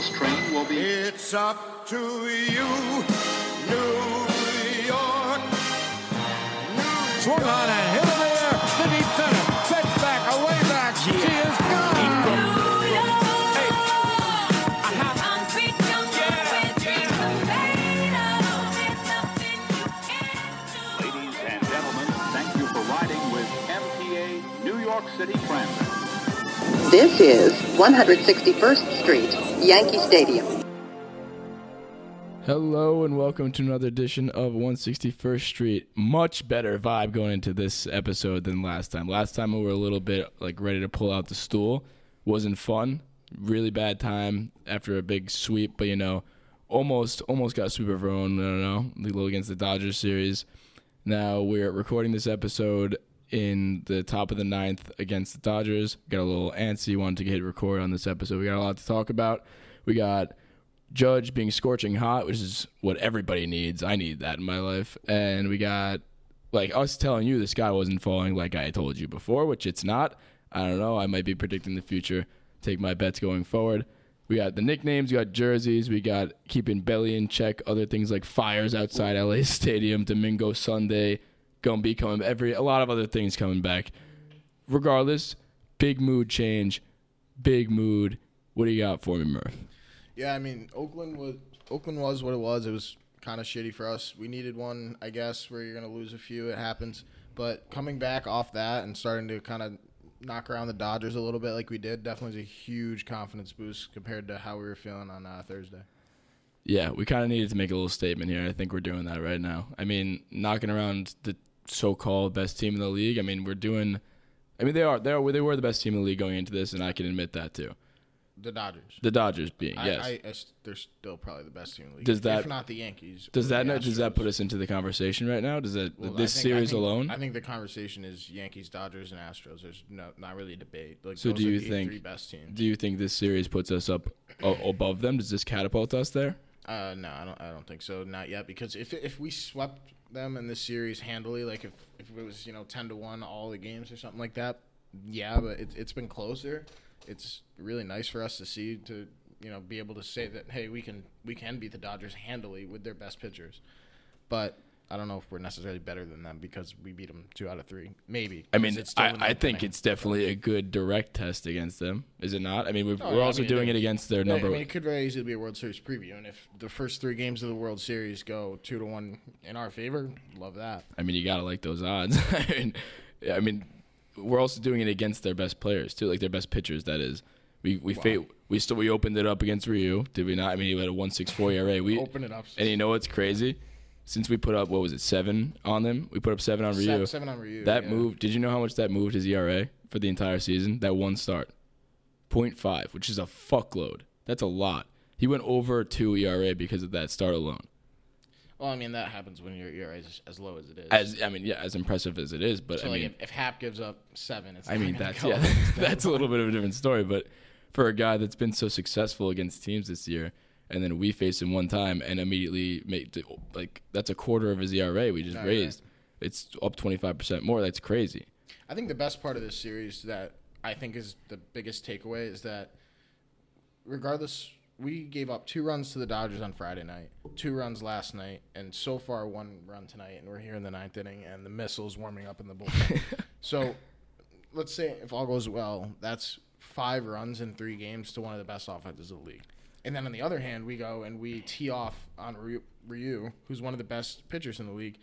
stop on this train will be It's up to you, New York. New Swung on and hit in the air. The deep center. Sets back, away back. She is gone. Ladies and gentlemen, thank you for riding with MTA New York City Transit. This is 161st Street, Yankee Stadium. Hello and welcome to another edition of 161st Street. Much better vibe going into this episode than last time. Last time we were a little bit like ready to pull out the stool. Wasn't fun. Really bad time after a big sweep, but you know, almost almost got sweep of our own. I don't know, the little against the Dodgers series. Now we're recording this episode in the top of the ninth against the Dodgers. Got a little antsy, wanted to hit record on this episode. We got a lot to talk about. We got Judge being scorching hot, which is what everybody needs. I need that in my life. And we got like us telling you the sky wasn't falling like I told you before, which it's not. I don't know. I might be predicting the future. Take my bets going forward. We got the nicknames, we got jerseys, we got keeping belly in check, other things like fires outside LA Stadium, Domingo Sunday, gonna be coming every a lot of other things coming back. Regardless, big mood change, big mood. What do you got for me, Murph? Yeah, I mean, Oakland was Oakland was what it was. It was kind of shitty for us. We needed one, I guess, where you're gonna lose a few. It happens. But coming back off that and starting to kind of knock around the Dodgers a little bit like we did, definitely is a huge confidence boost compared to how we were feeling on uh, Thursday. Yeah, we kind of needed to make a little statement here. I think we're doing that right now. I mean, knocking around the so-called best team in the league. I mean, we're doing. I mean, they are they are they were the best team in the league going into this, and I can admit that too. The Dodgers. The Dodgers being I, yes. I, I they're still probably the best team in the league. Does that- if not the Yankees? does that not, does that put us into the conversation right now? Does that Well, this think- series think- alone? I think the conversation is Yankees, Dodgers, and Astros. There's no, not really a debate. Like, So do you think- three best teams? do you think this series puts us up above them? Does this catapult us there? Uh, no, I don't. I don't think so. Not yet. Because if if we swept them in this series handily, like if, if it was you know ten to one all the games or something like that, yeah. But it, it's been closer. It's really nice for us to see to you know be able to say that hey we can we can beat the Dodgers handily with their best pitchers, but. I don't know if we're necessarily better than them because we beat them two out of three. Maybe. I mean, it's I, I think it's definitely a good direct test against them. Is it not? I mean, we're, Oh, we're yeah, I also mean, doing it against their number. I mean, it could very easily be a World Series preview, and if the first three games of the World Series go two to one in our favor, love that. I mean, you gotta like those odds. I mean, I mean, we're also doing it against their best players too, like their best pitchers. That is, we we fa- we still we opened it up against Ryu, did we not? I mean, he had a one six four ERA. We Open it up. and you know what's crazy? Since we put up what was it seven on them, we put up seven on Ryu. Seven, seven on Ryu. that yeah. move. Did you know how much that moved his ERA for the entire season? That one start, 0.5, which is a fuckload. That's a lot. He went over two ERA because of that start alone. Well, I mean that happens when your ERA is as low as it is. As I mean, yeah, as impressive as it is, but so I like mean, if, if Happ gives up seven, it's I mean, that's yeah, that's a little bit of a different story. But for a guy that's been so successful against teams this year, and then we face him one time and immediately make the- like that's a quarter of his ERA we just Right, raised. It's up twenty five percent more. That's crazy. I think the best part of this series that I think is the biggest takeaway is that regardless, we gave up two runs to the Dodgers on Friday night, two runs last night, and so far one run tonight, and we're here in the ninth inning, and the missiles warming up in the bullpen. so, let's say if all goes well, that's five runs in three games to one of the best offenses of the league. And then on the other hand, we go and we tee off on Ryu, who's one of the best pitchers in the league,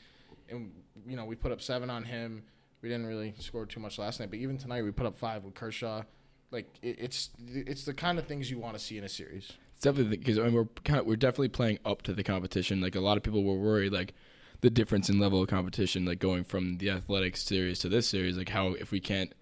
and you know we put up seven on him. We didn't really score too much last night, but even tonight we put up five with Kershaw. Like it, it's it's the kind of things you want to see in a series. It's definitely because I mean, we're kind of we're definitely playing up to the competition. Like a lot of people were worried, like the difference in level of competition, like going from the athletics series to this series. Like how if we can't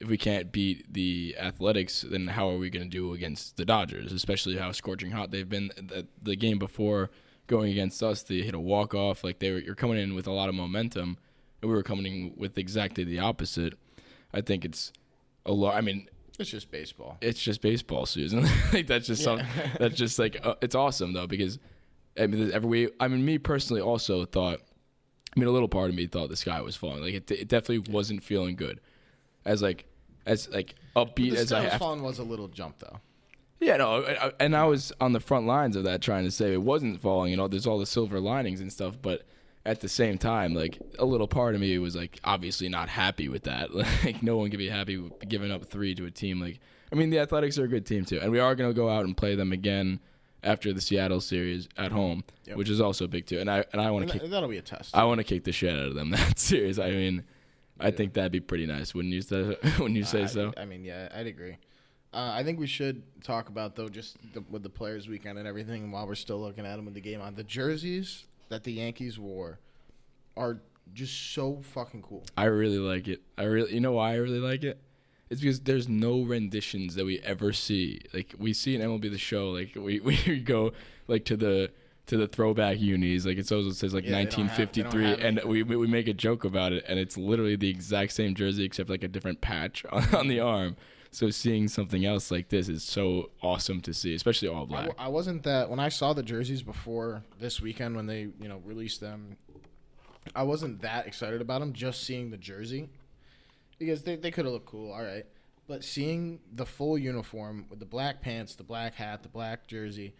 if we can't beat the athletics, then how are we going to do against the Dodgers? Especially how scorching hot they've been. The, the game before going against us, they hit a walk off. Like they were, you're coming in with a lot of momentum, and we were coming in with exactly the opposite. I think it's a lot. I mean, It's just baseball. it's just baseball, Susan. like that's just some, that's just like uh, it's awesome though because I mean every we I mean me personally also thought I mean a little part of me thought the sky was falling. Like it, it definitely wasn't feeling good. As like as like upbeat as I have. falling was a little jump though. Yeah, no, I- I- and I was on the front lines of that trying to say it wasn't falling. You know, there's all the silver linings and stuff, but at the same time, like a little part of me was like obviously not happy with that. Like no one could be happy with giving up three to a team. Like I mean, the Athletics are a good team too, and we are going to go out and play them again after the Seattle series at home, which is also big too. And I and I want to kick that, that'll be a test. I want to kick the shit out of them that series. I mean, I think that'd be pretty nice. Wouldn't you say? Wouldn't you say I, so? I mean, yeah, I'd agree. Uh, I think we should talk about though, just the, with the players' weekend and everything. While we're still looking at them with the game on, the jerseys that the Yankees wore are just so fucking cool. I really like it. I really, you know why I really like it? It's because there's no renditions that we ever see. Like we see in MLB the Show, like we, we go like to the to the throwback unis, like it always says like Yeah, they don't have- they don't 1953, have and we we make a joke about it, and it's literally the exact same jersey except like a different patch on, on the arm. So seeing something else like this is so awesome to see, especially all I, black. w- I wasn't that when I saw the jerseys before this weekend when they you know released them. I wasn't that excited about them. Just seeing the jersey because they they could have looked cool, all right. But seeing the full uniform with the black pants, the black hat, the black jersey,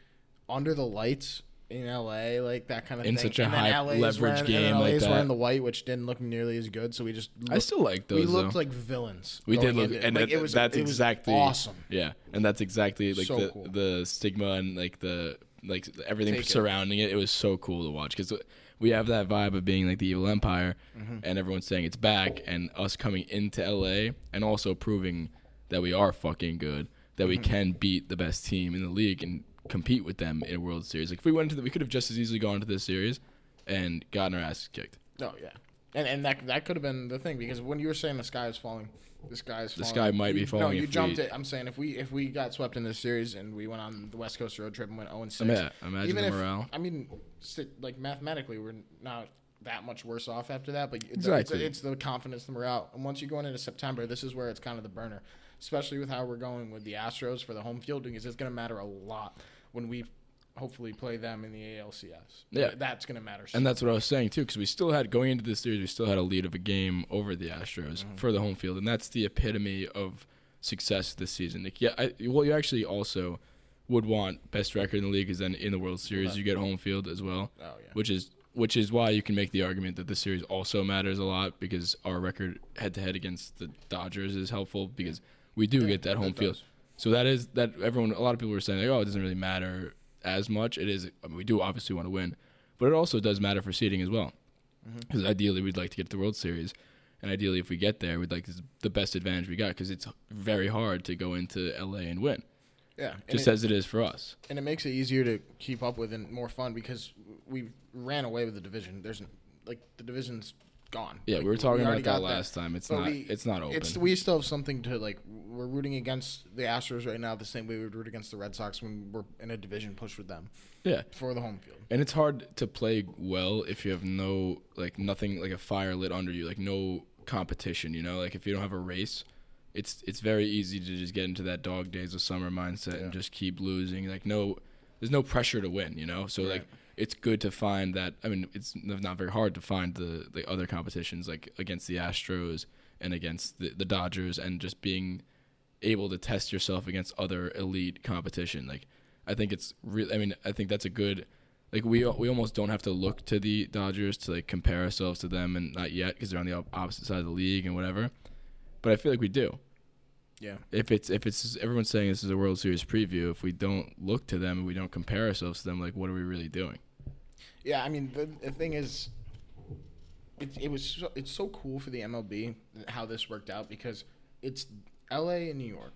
under the lights in LA, like that kind of In thing. such a And high LA 's leverage wearing, and game like LA 's that. wearing the white, which didn't look nearly as good. So we just I still like those. we looked though. like villains. We did look, and Like, that, it was that's it was exactly awesome. Yeah, and that's exactly like So the cool. the stigma and like the like everything Take surrounding it. It was so cool to watch because we have that vibe of being like the evil empire, Mm-hmm. and everyone's saying it's back, and us coming into LA and also proving that we are fucking good, that we Mm-hmm. can beat the best team in the league and compete with them in a World Series. Like if we went to the, we could have just as easily gone to this series and gotten our ass kicked. Oh yeah, and and that that could have been the thing because when you were saying the sky is falling, the sky is The falling. sky might be falling No, you jumped we- it. I'm saying if we if we got swept in this series and we went on the West Coast road trip and went 0 and 6, Yeah, imagine even the if, morale. I mean, like mathematically, we're not that much worse off after that. But it's, Exactly. it's, it's the confidence, the morale, and once you go into September, this is where it's kind of the burner, especially with how we're going with the Astros for the home field because it's going to matter a lot when we hopefully play them in the ALCS. Yeah. that's going to matter. so And that's what I was saying too, because we still had going into this series, we still had a lead of a game over the Astros Mm-hmm. for the home field, and that's the epitome of success this season. Like, yeah, I, well, you actually also would want best record in the league, because then in the World Series you get home field as well, Oh, yeah. which is which is why you can make the argument that the series also matters a lot because our record head to head against the Dodgers is helpful because we do get that home field. does. So that is that everyone. A lot of people were saying like, oh, it doesn't really matter as much. It is. I mean, we do obviously want to win, but it also does matter for seeding as well. Mm-hmm. Because ideally, we'd like to get to the World Series, and ideally, if we get there, we'd like the best advantage we got because it's very hard to go into LA and win, Yeah, just it, as it is for us. and it makes it easier to keep up with and more fun because we ran away with the division. There's like the division's gone. Yeah, Like, we were talking already about that last time. It's But not. we- it's not open. It's we still have something to like. We're rooting against the Astros right now the same way we would root against the Red Sox when we're in a division push with them yeah, for the home field. and it's hard to play well if you have no like nothing like a fire lit under you, like no competition. You know, like if you don't have a race, it's it's very easy to just get into that dog days of summer mindset and just keep losing. Like no, there's no pressure to win. You know, so like it's good to find that. I mean, it's not very hard to find the the other competitions like against the Astros and against the, the Dodgers and just being able to test yourself against other elite competition. Like I think it's real. I mean, I think that's a good. Like we we almost don't have to look to the Dodgers to like compare ourselves to them, and not yet because they're on the opposite side of the league and whatever. But I feel like we do. Yeah, If it's if it's everyone's saying this is a World Series preview, if we don't look to them and we don't compare ourselves to them, like what are we really doing? Yeah. I mean, the, the thing is, it it was so, it's so cool for the MLB how this worked out because it's L.A. and New York.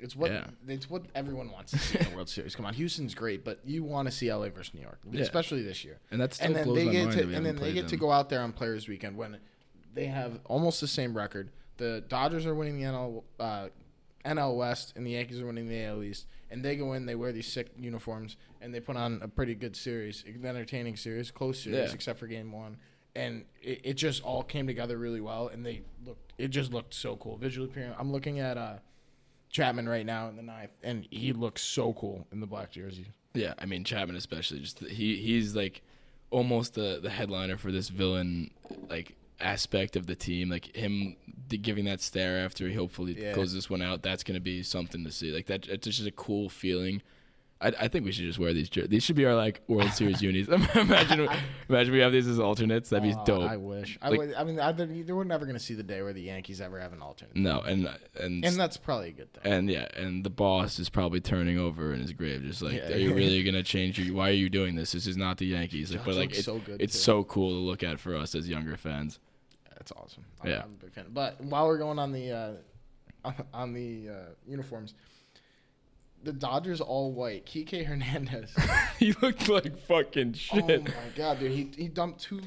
It's what Yeah. it's what everyone wants to see in the World Series. Come on, Houston's great, but you want to see LA versus New York, especially this year. And that still and then they get to and then they get to go out there on Players Weekend when they have almost the same record. The Dodgers are winning the NL uh, NL West, and the Yankees are winning the AL East. And they go in, they wear these sick uniforms, and they put on a pretty good series, an entertaining series, close series, Yeah. except for Game One. And it, it just all came together really well, and they looked. It just looked so cool visually. I'm looking at uh, Chapman right now in the ninth, and he looks so cool in the black jersey. Yeah, I mean Chapman especially. Just he he's like almost the the headliner for this villain like aspect of the team. Like him giving that stare after he hopefully Yeah. closes this one out. That's gonna be something to see. Like that, it's just a cool feeling. I, I think we should just wear these jerseys. These should be our like World Series unis. imagine, imagine we have these as alternates. That'd be Oh, dope. I wish. I, Like- would, I mean, I, were never going to see the day where the Yankees ever have an alternate, no, and and and that's probably a good thing. and yeah, and the boss is probably turning over in his grave, just like, Yeah. are you really gonna change? Your, why are you doing this? This is not the Yankees. Like, but like, it- so good, it's too. so cool to look at for us as younger fans. That's awesome. I'm, Yeah. I'm a big fan. But while we're going on the uh, on the uh, uniforms, the Dodgers all white. Kike Hernandez. he looked like fucking shit. oh my god, dude! He he dumped two.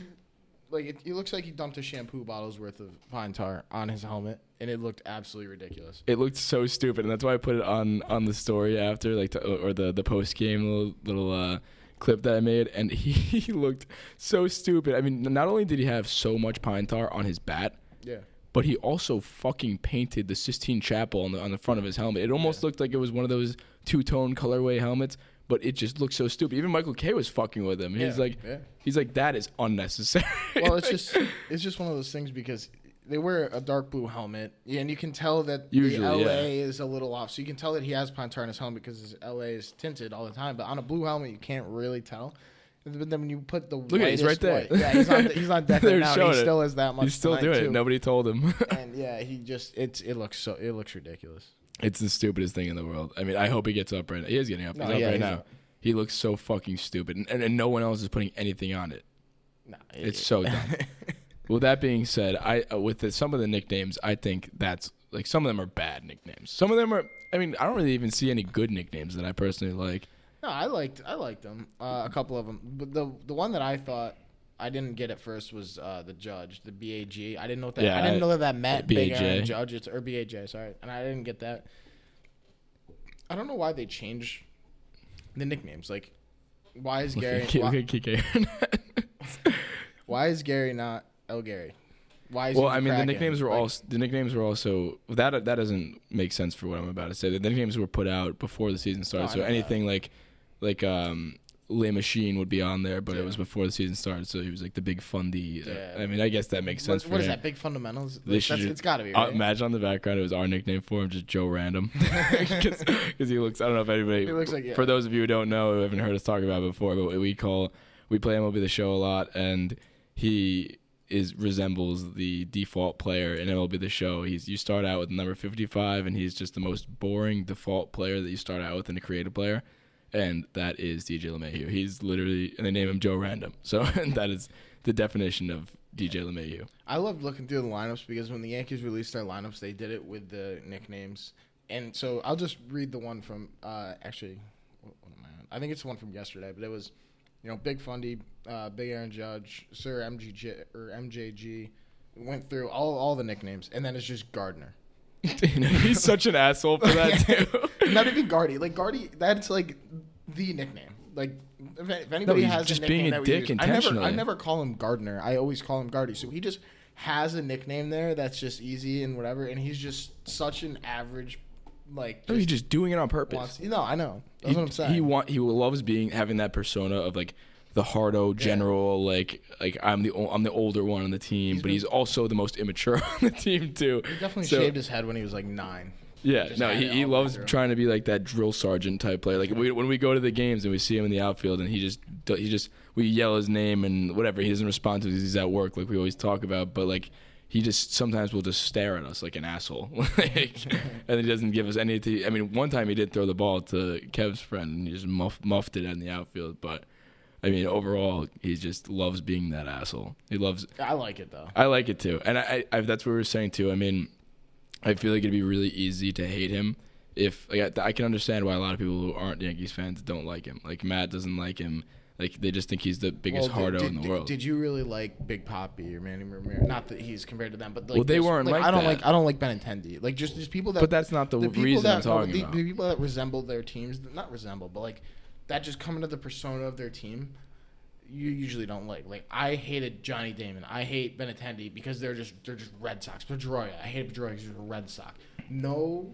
Like it, it looks like he dumped a shampoo bottle's worth of pine tar on his helmet, and it looked absolutely ridiculous. it looked so stupid, and that's why I put it on on the story after, like, to, or the the post game little little uh, clip that I made, and he, he looked so stupid. I mean, not only did he have so much pine tar on his bat, Yeah. but he also fucking painted the Sistine Chapel on the on the front of his helmet. It almost looked like it was one of those two tone colorway helmets, but it just looked so stupid. Even Michael Kay was fucking with him. He's Yeah, like, yeah. he's like, that is unnecessary. Well, it's just it's just one of those things because they wear a dark blue helmet, and you can tell that Usually, the LA yeah. is a little off. So you can tell that he has pine in his helmet because his LA is tinted all the time. But on a blue helmet, you can't really tell. But then when you put the Look at he's right there. white, yeah, he's on he's on deck right now. He it. still is that much. he's still doing too. it. Nobody told him. And yeah, he just it's it looks so it looks ridiculous. It's the stupidest thing in the world. I mean, I hope he gets up right now. He is getting up. No, he's up yeah, right he's now. up. He looks so fucking stupid, and, and, and no one else is putting anything on it. Nah, It's so dumb. Well, that being said, I uh, with the, some of the nicknames, I think that's like some of them are bad nicknames. Some of them are. I mean, I don't really even see any good nicknames that I personally like. No, I liked I liked them. Uh, a couple of them, but the the one that I thought I didn't get at first was uh, the judge, the BAG. I didn't know what that. Yeah, I didn't I- know that that meant Big. Aaron Judge. It's or BAJ. Sorry, and I didn't get that. I don't know why they changed the nicknames. Like, why is Gary? Look at why, why is Gary not El Gary? Why is well, he I mean, the nicknames were Like, all the nicknames were also that that doesn't make sense for what I'm about to say. The nicknames were put out before the season started, I so that. anything like like um Le Machine would be on there, but it was before the season started, so he was like the big fundy. uh, Yeah. I mean, I guess that makes sense What, for what is that? Big fundamentals. They Like, should it's got to be uh, right. imagine on the background it was our nickname for him, just Joe Random, because he looks. I don't know if anybody. He looks like- yeah. For those of you who don't know, who haven't heard us talk about it before, but we call we play MLB the Show a lot, and he is resembles the default player in MLB the Show. He's you start out with number fifty five, and he's just the most boring default player that you start out with in a creative player. And that is DJ LeMahieu. He's literally, and they name him Joe Random. So that is the definition of DJ LeMahieu. I loved looking through the lineups because when the Yankees released their lineups, they did it with the nicknames. And so I'll just read the one from uh, actually, what, what am I on? I think it's the one from yesterday, but it was, you know, Big Fundy, uh, Big Aaron Judge, Sir MGJ or MJG. Went through all all the nicknames, and then it's just Gardner. He's such an asshole for that too. Not even Gardy. Like Gardy, that's like the nickname. Like if, if anybody he's has just a being nickname a that we dick use- I never, I never call him Gardner. I always call him Gardy. So he just has a nickname there that's just easy and whatever. And he's just such an average, like. No, he's just doing it on purpose. wants, no, I know. That's he, what I'm saying. He want he loves being having that persona of like the hardo general, like like I'm the I'm the older one on the team, but been- he's also the most immature on the team too. he definitely So- shaved his head when he was like nine. Yeah, Just no, he, he all the way loves trying to be like that drill sergeant type player. Like we, when we go to the games and we see him in the outfield and he just he just we yell his name and whatever he doesn't respond to because he's at work like we always talk about. But like he just sometimes will just stare at us like an asshole, like, and he doesn't give us anything. I mean, one time he did throw the ball to Kev's friend and he just muff, muffed it in the outfield. But I mean, overall, he just loves being that asshole. He loves I like it though. I like it too, and I, I that's what we were saying too. I mean, I feel like it'd be really easy to hate him if like I, I can understand why a lot of people who aren't Yankees fans don't like him. Like Matt doesn't like him. Like they just think he's the biggest Well, hardo did, in the did- world. Did you really like Big Poppy or Manny Ramirez? Not that he's compared to them, but like Well, they weren't like I don't that. like. I don't like Benintendi. Like just just people that. But that's not the people reason I'm that, talking the, about. The people that resemble their teams, not resemble, but like that just come into the persona of their team. You usually don't like. Like I hated Johnny Damon. I hate Benintendi because they're just they're just Red Sox. Pedroia. I hated Pedroia because he's a Red Sox. No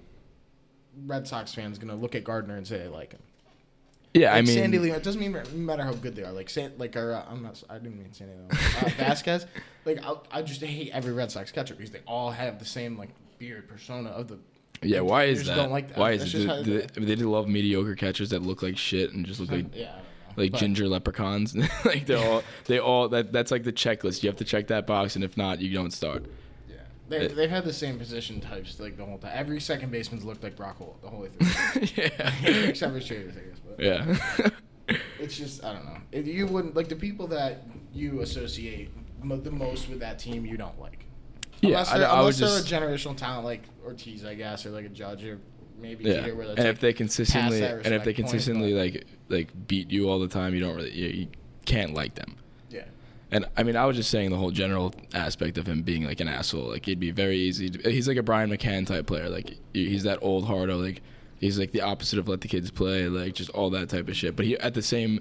Red Sox fan's gonna look at Gardner and say they like him. Yeah, I like mean- Sandy Leon. It doesn't mean no matter how good they are. Like San, like our, uh, I'm not. I didn't mean Sandy Leon. Uh, Vázquez. Like I, I just hate every Red Sox catcher because they all have the same like beard persona of the. Yeah, why is that? don't like that. Why That's is just it? how Do, they- they, they do love mediocre catchers that look like shit and just look like Yeah, I like But- ginger leprechauns. like they're all they all that that's like the checklist. You have to check that box, and if not, you don't start. They, they've had the same position types like the whole time. Every second baseman's looked like Brock Holt the whole way through, yeah. except for Traders, I guess. But Yeah. it's just I don't know. If you wouldn't like the people that you associate mo- the most with that team, you don't like. Yeah, unless I- they're, I unless they're just- a generational talent like Ortiz, I guess, or like a Judge, or maybe Yeah, Jeter, where that's and like if they consistently and if they point, consistently like like beat you all the time, you don't really you, you can't like them. And I mean, I was just saying the whole general aspect of him being like an asshole. Like it'd be very easy. To, he's like a Brian McCann type player. Like he's that old hardo. Like he's like the opposite of let the kids play. Like just all that type of shit. But he at the same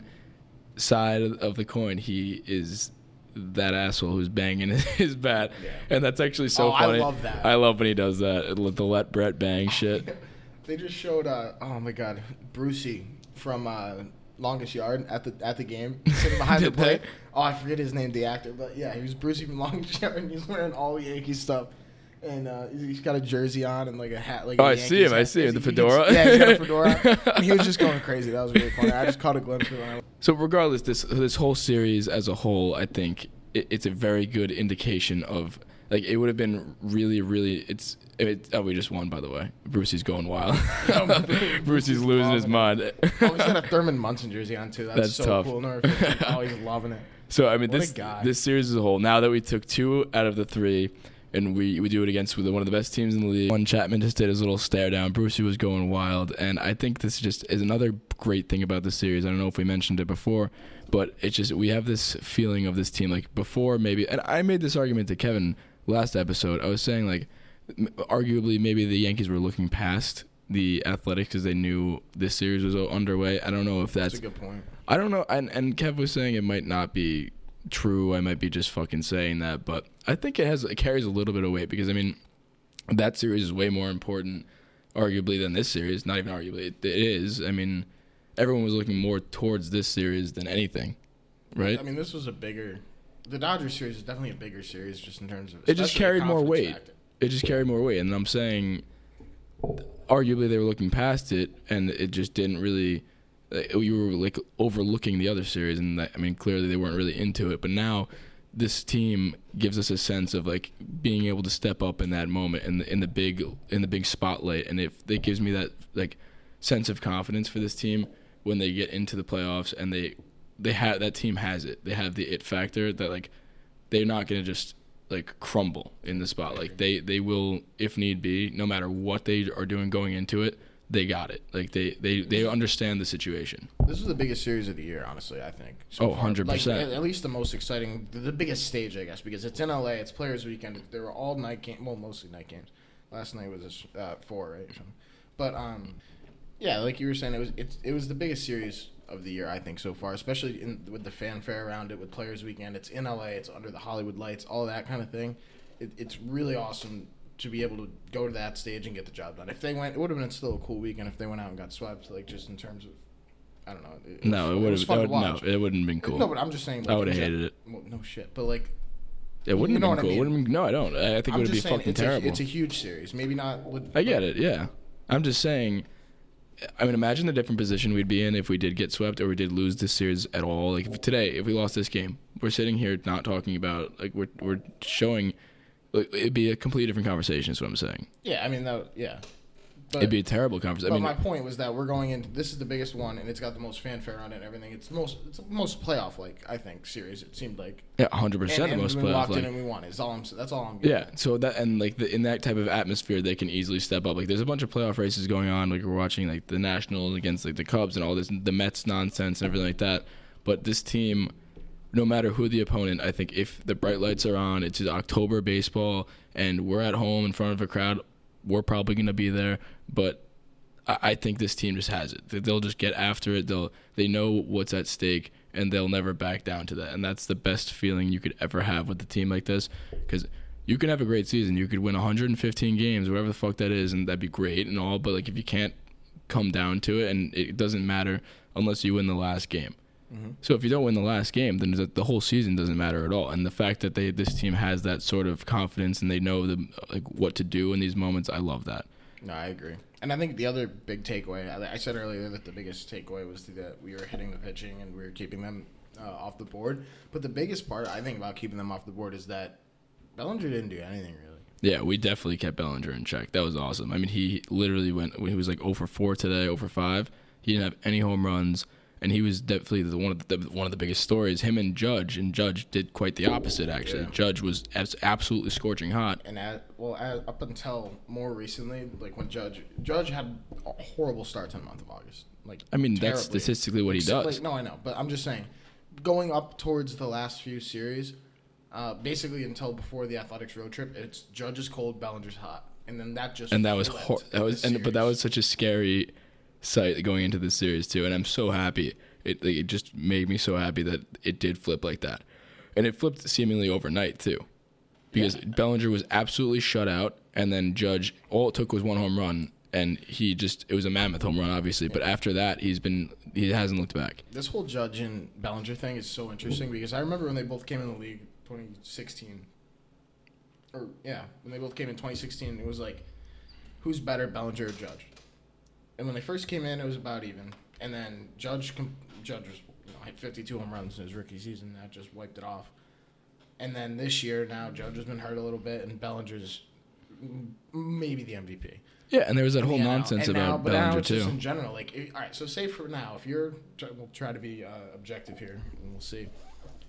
side of the coin, he is that asshole who's banging his bat, Yeah. and that's actually so Oh, I love that. I love when he does that. The let Brett bang shit. They just showed uh oh my god, Brucey from uh Longest Yard at the at the game sitting behind the plate. Oh, I forget his name, the actor, but yeah, he was Brucey from Longest Yard, and he's wearing all Yankee stuff. And uh, he's- got a jersey on and like a hat. Like Oh, I see him, I see him, the He fedora. yeah, he's got a fedora. and he was just going crazy. That was really funny. I just caught a glimpse of it. So regardless, this this whole series as a whole, I think it, it's a very good indication of like it would have been really, really. It's it, oh we just won by the way. Brucey's going wild. Brucey's losing his mind. Oh, he's got a Thurman Munson jersey on too. That's, That's so tough. cool. Number 15. Oh, he's loving it. So I mean What this this series as a whole. Now that we took two out of the three, and we we do it against one of the best teams in the league. One Chapman just did his little stare down. Brucey was going wild, and I think this just is another great thing about this series. I don't know if we mentioned it before, but it's just we have this feeling of this team like before maybe. And I made this argument to Kevin last episode. I was saying like m- arguably maybe the Yankees were looking past the Athletics because they knew this series was underway. I don't know if that's That's a good point. I don't know, and and Kev was saying it might not be true. I might be just fucking saying that, but I think it has it carries a little bit of weight because I mean that series is way more important, arguably, than this series. Not even arguably, it, it is. I mean, everyone was looking more towards this series than anything, right? I mean, this was a bigger. The Dodgers series is definitely a bigger series, just in terms of. it just carried more weight. factor. It just carried more weight, and I'm saying, arguably, they were looking past it, and it just didn't really. You were like overlooking the other series, and that, I mean, clearly they weren't really into it. But now, this team gives us a sense of like being able to step up in that moment, in the in the big in the big spotlight, and if it gives me that like sense of confidence for this team when they get into the playoffs, and they they have that team has it. They have the it factor that like they're not going to just like crumble in the spot. Like they they will if need be, no matter what they are doing going into it, they got it. Like they they they understand the situation. This is the biggest series of the year, honestly. I think. Oh, 100%. Like, at, at least the most exciting, the, biggest stage, I guess, because it's in LA. It's Players Weekend. There were all night games. Well, mostly night games. Last night was uh, four, right? But um, yeah, like you were saying, it was it's, it was the biggest series of the year, I think, so far. Especially in, with the fanfare around it, with Players Weekend. It's in LA. It's under the Hollywood lights, all that kind of thing. It, it's really awesome to be able to go to that stage and get the job done. If they went, it would have been still a cool weekend if they went out and got swept. Like just in terms of, I don't know. It, No, it would was have fun to no, it wouldn't have been cool. No, but I'm just saying. I would've hated it. Well, no shit, but like it wouldn't you know have been cool. It mean. wouldn't been, no, I don't. I think it I'm would be fucking it's terrible. A, it's a huge series. Maybe not. With, I get it. Yeah, I'm just saying. I mean, imagine the different position we'd be in if we did get swept or we did lose this series at all. Like if today, if we lost this game, we're sitting here not talking about like we're we're showing. It'd be a completely different conversation. Is what I'm saying. Yeah, I mean that. Yeah. But, It'd be a terrible conversation. but I mean, my point was that we're going into this is the biggest one, and it's got the most fanfare on it and everything. It's the most. It's the most playoff like I think series. It seemed like. yeah, 100 And, percent the most we playoff. walked Like, in and we won. Is all I'm. That's all I'm. Getting Yeah, so that and like the, in that type of atmosphere, they can easily step up. Like there's a bunch of playoff races going on. Like we're watching like the Nationals against like the Cubs and all this, the Mets nonsense and everything like that. But this team, no matter who the opponent, I think if the bright lights are on, it's October baseball, and we're at home in front of a crowd, we're probably gonna be there. But I, I think this team just has it. They'll just get after it. They'll they know what's at stake, and they'll never back down to that. And that's the best feeling you could ever have with a team like this, because you can have a great season. You could win 115 games, whatever the fuck that is, and that'd be great and all. But like if you can't come down to it, and it doesn't matter unless you win the last game. Mm-hmm. So if you don't win the last game, then the, whole season doesn't matter at all. And the fact that they this team has that sort of confidence and they know the like what to do in these moments, I love that. No, I agree. And I think the other big takeaway, I- I said earlier that the biggest takeaway was that we were hitting the pitching and we were keeping them uh, off the board. But the biggest part, I think, about keeping them off the board is that Bellinger didn't do anything really. Yeah, we definitely kept Bellinger in check. That was awesome. I mean, he literally went. He was like 0 for 4 today, 0 for 5. He didn't have any home runs, and he was definitely the one of the one of the biggest stories. Him and Judge, and Judge did quite the opposite. Actually, Yeah. Judge was abs- absolutely scorching hot. And at, well, at, up until more recently, like when Judge Judge had a horrible start to the month of August. Like I mean, that's statistically what he does. Like, no, I know, but I'm just saying, going up towards the last few series, uh, basically until before the Athletics road trip, it's Judge is cold, Bellinger's hot, and then that just and that was hor- that was and but that was such a scary sight going into this series too and i'm so happy. It like, it just made me so happy that it did flip like that. And it flipped seemingly overnight too because bellinger was absolutely shut out and then judge all it took was one home run and he just it was a mammoth home run obviously but after that he's been he hasn't looked back. This whole Judge and Bellinger thing is so interesting because I remember when they both came in the league 2016 or yeah, when they both came in 2016, it was like who's better, Bellinger or Judge? And when they first came in, it was about even. And then Judge com- Judge was you know, hit 52 home runs in his rookie season. That just wiped it off. And then this year, now Judge has been hurt a little bit, and Bellinger's maybe the MVP. yeah and there was that whole Yeah, nonsense and about now, now bellinger too in general, like, if- all right. So say for now, if you're, we'll try to be uh, objective here, and we'll see.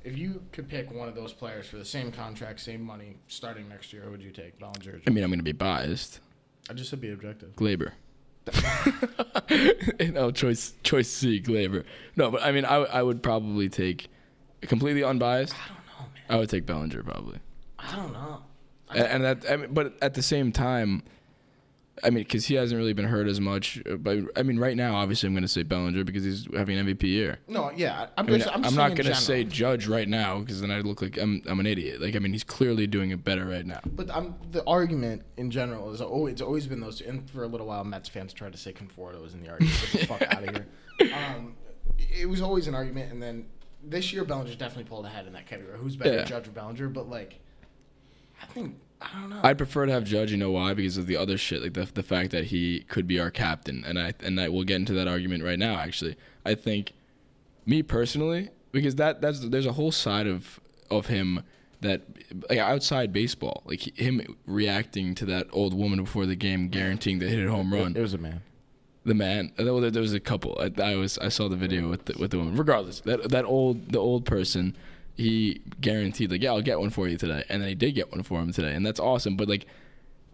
If you could pick one of those players for the same contract, same money, starting next year, who would you take, Bellinger? Or i mean i'm gonna be biased I just said be objective. Gleyber. no choice. Choice C. Gleyber. No, but I mean, I, I would probably take completely unbiased. I don't know, man. I would take Bellinger probably, I don't know. and, and that. I mean, but at the same time, I mean, because he hasn't really been hurt as much. uh, But I mean, right now, obviously, I'm going to say Bellinger because he's having an MVP year. No, yeah, I'm I mean, just. I'm, I'm, not going to say. Judge right now because then I look like I'm I'm an idiot. Like I mean, he's clearly doing it better right now. But I'm, the argument in general is always, it's always been those two. And for a little while, Mets fans tried to say Conforto was in the argument. Get the fuck out of here. Um, it was always an argument, and then this year Bellinger definitely pulled ahead in that category. Who's better, Yeah. Judge or Bellinger? But like, I think I don't know. I'd prefer to have Judge. You know why? Because of the other shit, like the the fact that he could be our captain, and I and I will get into that argument right now. Actually, I think me personally, because that that's there's a whole side of of him that like outside baseball, like him reacting to that old woman before the game, guaranteeing the hit a home run. it was a man. The man, well, there there was a couple. I, I was I saw the video with the, with the woman. Regardless, that that old the old person, he guaranteed like yeah I'll get one for you today, and then he did get one for him today, and that's awesome. But like,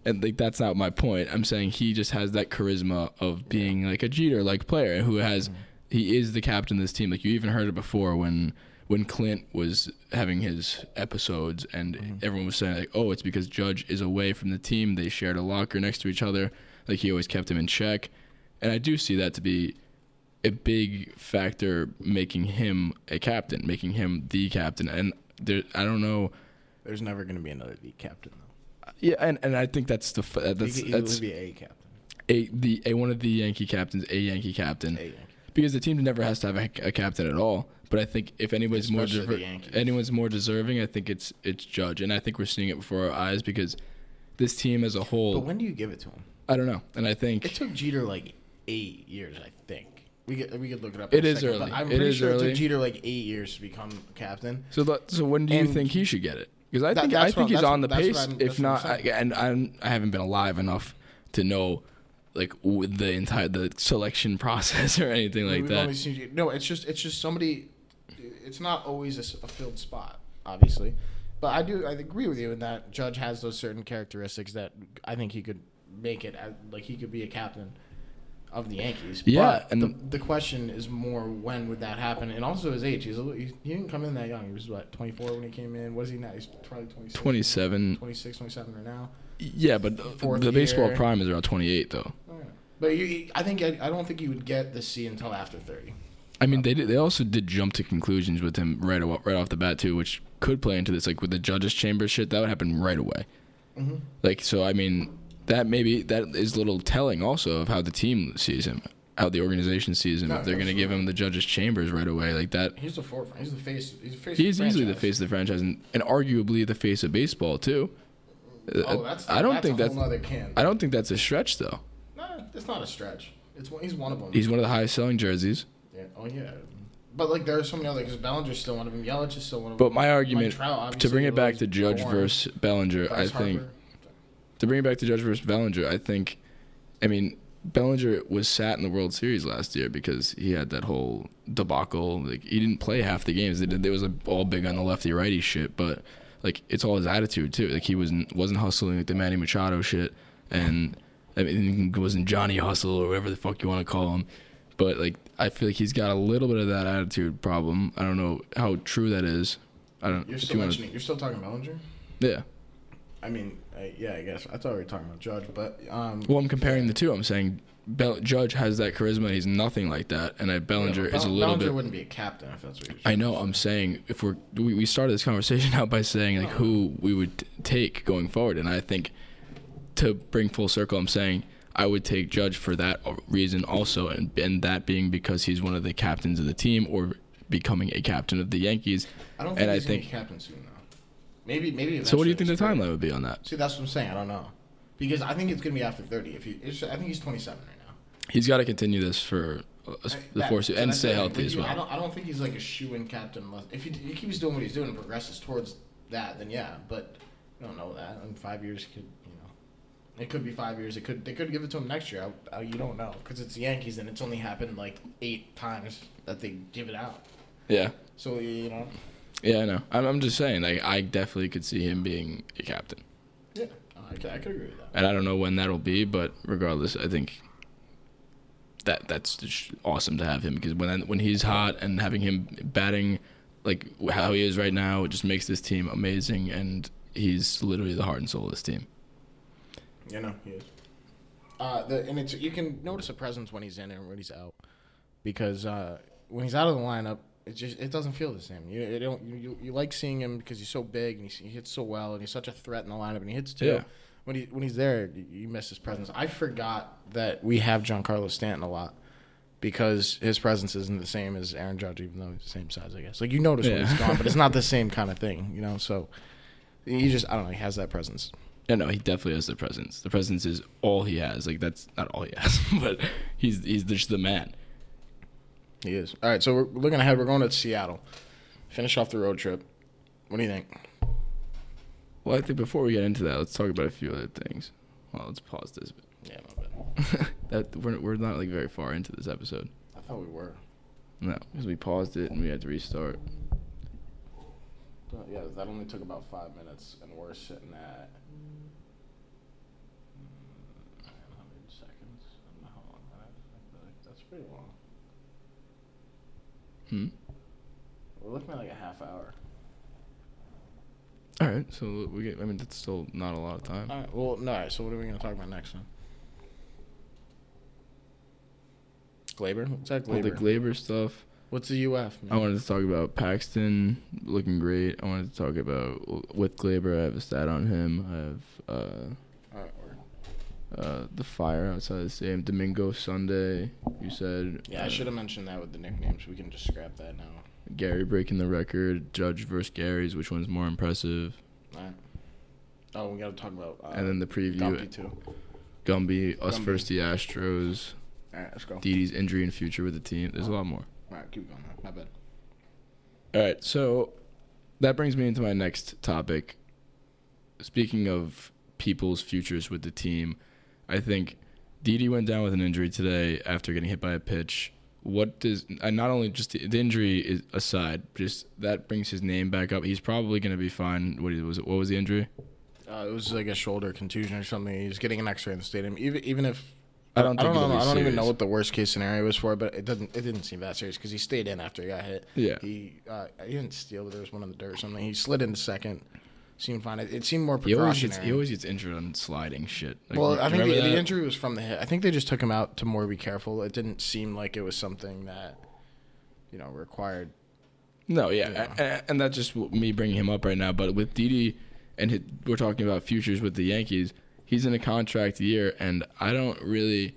and like that's not my point. I'm saying he just has that charisma of being like a Jeter like player who has mm-hmm. he is the captain of this team. Like you even heard it before when when Clint was having his episodes and mm-hmm. everyone was saying like oh it's because Judge is away from the team. They shared a locker next to each other. Like he always kept him in check. And I do see that to be a big factor making him a captain, making him the captain. And there, I don't know. There's never going to be another the captain though. Yeah, and, and I think that's the uh, that's he, that's would be a captain. a the a one of the Yankee captains, a Yankee captain, A Yankee. because the team never has to have a, a captain at all. But I think if anyone's more Especially deser- anyone's more deserving, I think it's it's Judge, and I think we're seeing it before our eyes because this team as a whole, But when do you give it to him? I don't know, and I think It took Jeter like eight years, I think. We could we could look it up. It a second, early. I'm It pretty is sure it took Jeter like eight years to become captain. So, that- so when do you And- think he should get it? Because I That- think I think what- he's on the pace. if that's what I'm not, I, and I'm, I haven't been alive enough to know like with the entire the selection process or anything like that. seen- no, it's just it's just somebody. It's not always a filled spot, obviously, but I do I agree with you in that Judge has those certain characteristics that I think he could make it like he could be a captain of the Yankees. Yeah, but and- the, the question is more when would that happen, and also his age. He's a little, he, he didn't come in that young. He was what 24 when he came in. What is he now? He's probably 26, 27. 26, 27 right now. Yeah, but Fourth the baseball prime is around 28 though. But you, I think I, I don't think you would get the C until after 30. I mean, they did, they also did jump to conclusions with him right awa- right off the bat too, which could play into this. Like with the judges' chamber shit, that would happen right away. Mm-hmm. Like so, I mean, that maybe that is a little telling also of how the team sees him. how the organization sees him. No, if they're going to give him the judges' chambers right away, like that, He's the forefront. He's the face. He's the face. he's of the easily the face of the franchise and, and arguably the face of baseball too. Oh, uh, that's. I don't that's think a that's. whole nother can. I don't think that's a stretch though. Nah, it's not a stretch. It's one- he's one of them. He's one of the highest selling jerseys. yeah. Oh yeah. But like there are so many other because Bellinger's still one of them. Yelich is still one of them. But my argument Trout, to bring it back to Judge versus Bellinger, I think Harper. To bring it back to Judge versus Bellinger, I think, I mean, Bellinger was sat in the World Series last year because he had that whole debacle. Like he didn't play half the games. It, it was all big on the lefty righty shit, but like it's all his attitude too. Like he wasn't wasn't hustling like the Manny Machado shit, and I mean it wasn't Johnny Hustle or whatever the fuck you want to call him. But like I feel like he's got a little bit of that attitude problem. I don't know how true that is. I don't. You're still you wanna- mentioning. You're still talking Bellinger. yeah. I mean, I, yeah, I guess I thought we were talking about Judge, but um. Well, I'm comparing the two. I'm saying Bell- Judge has that charisma. He's nothing like that, and I Bellinger Bell- is a little bit. Bellinger bit. wouldn't be a captain if that's what you're. I know. I'm saying if we're we, we started this conversation out by saying like who we would t- take going forward, and I think to bring full circle, I'm saying I would take Judge for that reason also, and and that being because he's one of the captains of the team or becoming a captain of the Yankees. I don't think and I he's gonna think be captain soon Maybe, maybe. so. What do you think the timeline would be on that? See, that's what I'm saying. I don't know, because I think it's gonna be after 30. If he, it's, I think he's 27 right now. He's got to continue this for uh, the That- force so and stay healthy as you- I well. don't, I don't think he's like a shoe-in captain. Unless, if he, he keeps doing what he's doing and progresses towards that, then yeah. But I don't know that. In five years, could you know? It could be five years. It could. They could give it to him next year. I, I, you don't know because it's the Yankees and it's only happened like eight times that they give it out. Yeah. So you know. Yeah, I know. I'm, I'm just saying, like, I definitely could see him being a captain. Yeah, I, could- I could agree with that. And I don't know when that'll be, but regardless, I think that that's just awesome to have him because when when he's hot and having him batting like how he is right now, it just makes this team amazing, and he's literally the heart and soul of this team. You know, he is. Uh, the, and it's you can notice a presence when he's in and when he's out, because uh, when he's out of the lineup, it just it doesn't feel the same. You, you don't you, you, like seeing him because he's so big and he, he hits so well and he's such a threat in the lineup and he hits too. Yeah. When he when he's there, you, miss his presence. I forgot that we have Giancarlo Stanton a lot. Because his presence isn't the same as Aaron Judge, even though he's the same size, I guess. Like you notice when he's gone, but it's not the same kind of thing, you know. So he just, I don't know, he has that presence. Yeah, no, he definitely has the presence. The presence is all he has. Like that's not all he has, but he's he's just the man. He is. All right, so we're looking ahead. We're going to Seattle. Finish off the road trip. What do you think? Well, I think before we get into that, let's talk about a few other things. Well, let's pause this. Yeah, my bad. that we're we're not like very far into this episode. I thought we were. No, because we paused it and we had to restart. Yeah, that only took about five minutes, and we're sitting at. mm, 100 seconds. I don't know how long that is. I feel like That's pretty long. Hmm. We're looking at like a half hour. All right, so we get. I mean, that's still not a lot of time. All right. Well, no. All right, so what are we going to talk about next then? Gleyber? What's that Gleyber? All the Gleyber? Gleyber stuff. What's the UF? I wanted to talk about Paxton looking great. I wanted to talk about with Gleyber. I have a stat on him. I have uh, All right, word. Uh, the fire outside the stadium. Domingo Sunday. You said. Yeah, I uh, should have mentioned that with the nicknames. We can just scrap that now. Gary breaking the record. Judge versus Gary's. Which one's more impressive? All right. Oh, we got to talk about. Uh, and then the preview. Gumpy too. Gumby, us Gumby. versus the Astros. All right, let's go. Didi's injury and future with the team. There's a lot more. All right, keep going. My bad. All right, so that brings me into my next topic. Speaking of people's futures with the team, I think Didi went down with an injury today after getting hit by a pitch. What does and not only just the, the injury is aside, just that brings his name back up. He's probably going to be fine. What was it? What was the injury? Uh, it was like a shoulder contusion or something. He's getting an X-ray in the stadium. Even even if I don't I don't know. I don't even know what the worst case scenario was for, but it doesn't. It didn't seem that serious because he stayed in after he got hit. Yeah. He uh, he didn't steal, but there was one in the dirt or something. He slid into second. Seemed fine. It, it seemed more He always precautionary. gets he always gets injured on sliding shit. Like, well, do I you think the, remember the that? injury was from the hit. I think they just took him out to more be careful. It didn't seem like it was something that, you know, required. No, yeah, a- a- and that's just me bringing him up right now. But with Didi, and we're talking about futures with the Yankees. He's in a contract year, and I don't really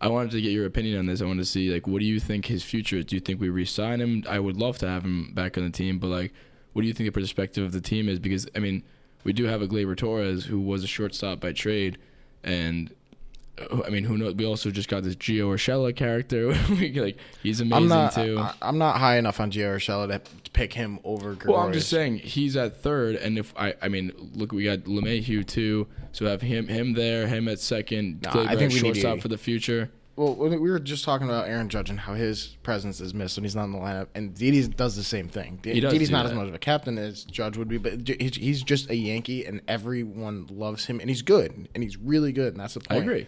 I wanted to get your opinion on this. I wanted to see like what do you think his future is? Do you think we re-sign him? I would love to have him back on the team, but like, what do you think the perspective of the team is? Because I mean, we do have a Gleyber Torres who was a shortstop by trade, and uh, I mean, who knows? We also just got this Gio Urshela character. like he's amazing I'm not. too. I, I'm not high enough on Gio Urshela to pick him over. Gregorius. Well, I'm just saying he's at third, and if I, I mean, look, we got LeMahieu too, so have him, him there, him at second, Nah, I think we need shortstop Edie. for the future. Well, we were just talking about Aaron Judge and how his presence is missed when he's not in the lineup, and Didi does the same thing. Didi's not that. as much of a captain as Judge would be, but he's- he's just a Yankee, and everyone loves him, and he's good, and he's really good, and that's the point. I agree.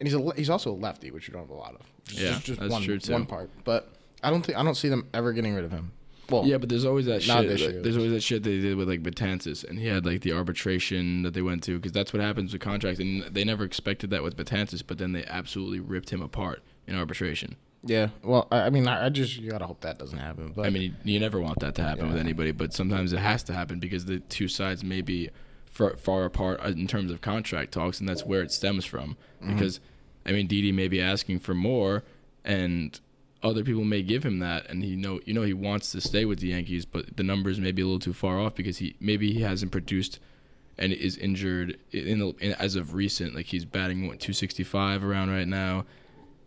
And he's a he's also a lefty, which you don't have a lot of. Just, Yeah, just, just that's one, true, too. one part, but I don't think I don't see them ever getting rid of him. Well, Yeah, but there's always that Not shit. this like, year, there's always that shit they did with like Betances, and he had like the arbitration that they went to because that's what happens with contracts, and they never expected that with Betances, but then they absolutely ripped him apart in arbitration. yeah. Well, I, I mean, I, just you gotta hope that doesn't happen. But I mean, you never want that to happen with anybody, but sometimes it has to happen because the two sides may be far, far apart uh, in terms of contract talks, and that's where it stems from. Mm-hmm. Because, I mean, Didi may be asking for more, and other people may give him that, and he know you know he wants to stay with the Yankees, but the numbers may be a little too far off because he maybe he hasn't produced and is injured in, the, in as of recent. Like he's batting what 265 around right now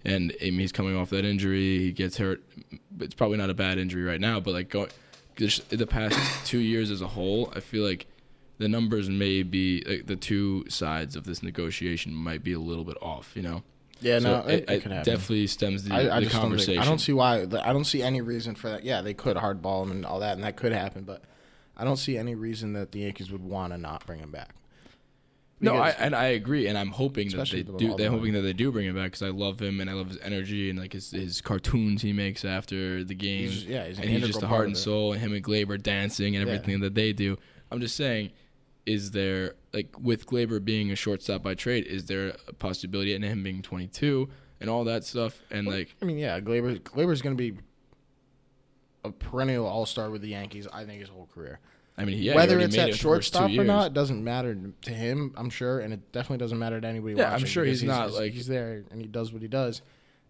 and I mean, he's coming off that injury. He gets hurt. It's probably not a bad injury right now, but like going the past two years as a whole, I feel like the numbers may be like, the two sides of this negotiation might be a little bit off. You know. Yeah, So no, it, it, it it happen. definitely stems the, I, I the just don't, conversation. think, I don't see why. I don't see any reason for that. Yeah, they could hardball him and all that, and that could happen. But I don't see any reason that the Yankees would want to not bring him back. No, I, and I agree, and I'm hoping that they with do. They're hoping that they do bring him back because I love him and I love his energy and like his, his cartoons he makes after the game. He's- yeah, he's an and he's just integral the heart and soul, and him and Gleyber dancing and Yeah. everything that they do. I'm just saying, is there like with Gleyber being a shortstop by trade, is there a possibility in him being 22 and all that stuff and like I mean, yeah, Gleyber Gleyber's going to be a perennial All Star with the Yankees. I think his whole career. I mean, yeah, he Whether it's at it for the first two shortstop or not doesn't matter to him. I'm sure, and it definitely doesn't matter to anybody. Yeah, I'm sure because he's not, like- he's there and he does what he does,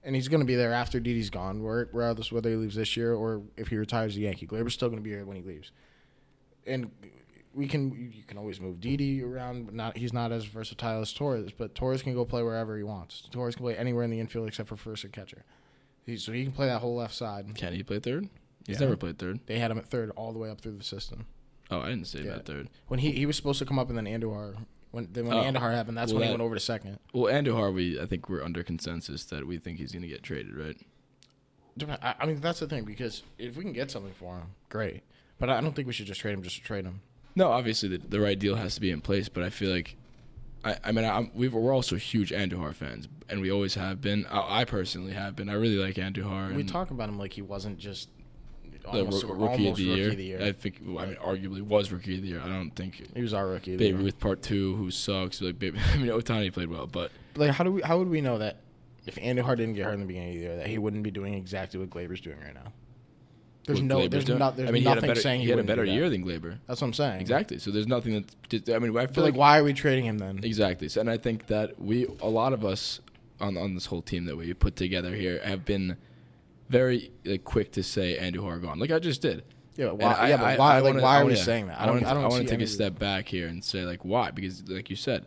and he's going to be there after Didi's gone, regardless whether he leaves this year or if he retires the Yankee. Gleyber's still going to be here when he leaves, and we can you can always move Didi around, but not he's not as versatile as Torres. But Torres can go play wherever he wants. Torres can play anywhere in the infield except for first and catcher. He, so he can play that whole left side. Can he play third? He's Yeah. never played third. They had him at third all the way up through the system. Oh, I didn't say Yeah. about third. When he, he was supposed to come up and then Andujar when then when Oh. Andujar happened, that's Well, when he that- went over to second. Well, Andujar, we I think we're under consensus that we think he's going to get traded, right? I, I mean that's the thing because if we can get something for him, great. But I don't think we should just trade him just to trade him. No, obviously the, the right deal has to be in place, but I feel like, I, I mean, I'm, we've, we're also huge Andujar fans, and we always have been. I, I personally have been. I really like Andujar. We and talk about him like he wasn't just the almost, roo- rookie, of the, rookie year. of the year. I think. well, I mean, arguably was rookie of the year. I don't think he was our rookie. Of year. Ruth Part Two, who sucks. Like, baby, I mean, Ohtani played well, but Like how do we how would we know that if Andujar didn't get hurt in the beginning of the year that he wouldn't be doing exactly what Gleyber's doing right now? There's no Gleyber's there's not there's I mean, he nothing better, saying he he, had a better year than Gleyber. That's what I'm saying. Exactly. So there's nothing that. I mean, I feel But like, like why are we trading him then? Exactly. So, and I think that we, a lot of us on on this whole team that we put together here, have been very like, quick to say Andujar gone. Like I just did. Yeah, And why, yeah, but why? like, wanna- why I are we wanna- saying that? I to. I don't. I want to take a step back here and say like why? Because like you said,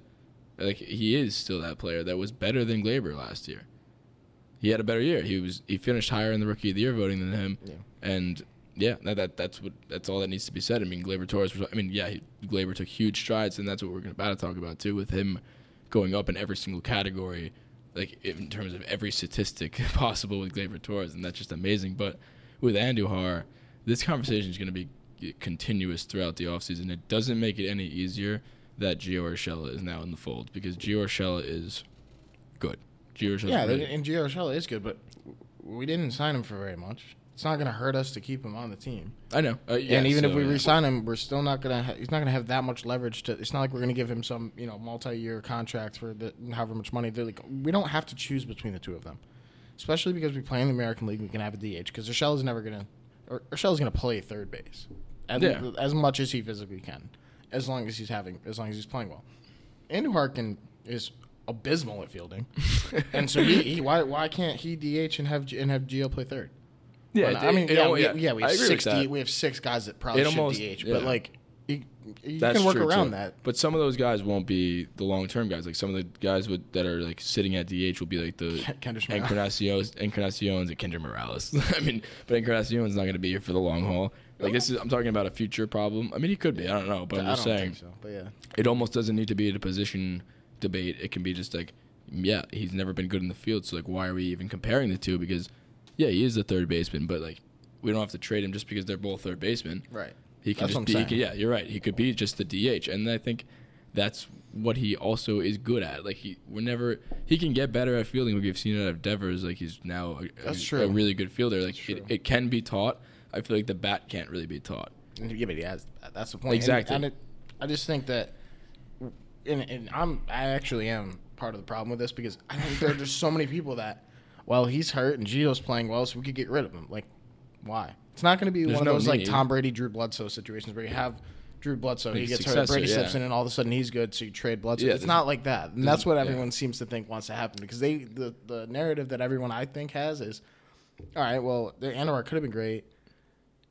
like he is still that player that was better than Gleyber last year. He had a better year. He was he finished higher in the rookie of the year voting than him, Yeah. and yeah, that, that that's what that's all that needs to be said. I mean, Gleyber Torres. Was, I mean, yeah, he, Gleyber took huge strides, and that's what we're about to talk about too, with him going up in every single category, like in terms of every statistic possible with Gleyber Torres, and that's just amazing. But with Andujar, this conversation is going to be continuous throughout the offseason. It doesn't make it any easier that Gio Urshela is now in the fold because Gio Urshela is good. Gio Yeah, and Gio Urshela is good, but we didn't sign him for very much. It's not going to hurt us to keep him on the team. I know. Uh, yeah, and even if we yeah. re-sign him, we're still not going to. Ha- he's not going to have that much leverage to. It's not like we're going to give him some, you know, multi-year contract for the, however much money. They're like, we don't have to choose between the two of them, especially because we play in the American League. We can have a DH because Urshela's never going to. Or is going to play third base, as, Yeah. as much as he physically can, as long as he's having, as long as he's playing well. Andujar Harkin is abysmal at fielding, and so he, he why why can't he DH and have G- and have Gio play third? Yeah, Well, uh, I mean, it- yeah, it- we, yeah, we have six. D, we have six guys that probably It should almost- DH, yeah. but like you, you can work around too. that. But some of those guys won't be the long term guys. Like some of the guys that are like sitting at DH will be like the Encarnaciones, Encarnaciones, and Kendrys Morales. I mean, but Encarnaciones not going to be here for the long haul. Like this is, I'm talking about a future problem. I mean, he could be. I don't know, but I'm I just saying so. But yeah, it almost doesn't need to be at a position debate. It can be just like, yeah, he's never been good in the field, so like, why are we even comparing the two? Because, yeah, he is the third baseman, but like, we don't have to trade him just because they're both third basemen. right. He what just be. he could- yeah, you're right. He could be just the DH, and I think that's what he also is good at. Like he, whenever he can get better at fielding, like we've seen it at Devers. Like he's now a, That's a, true. a really good fielder. Like it, it can be taught. I feel like the bat can't really be taught. Yeah, but he has. That's the point. And- Exactly. And, it, I just think that, and, and I'm I actually am part of the problem with this because I think there, there's so many people that, well, he's hurt and Gio's playing well, so we could get rid of him. Like, why? It's not going to be There's one of no those like. Tom Brady, Drew Bledsoe situations where you have. Drew Bledsoe, he gets hurt. Brady steps yeah. in, and all of a sudden he's good. So you trade Bledsoe. Yeah, it's not like that, and that's what yeah. everyone seems to think wants to happen because they the, the narrative that everyone I think has is, all right, well, the Andujar could have been great,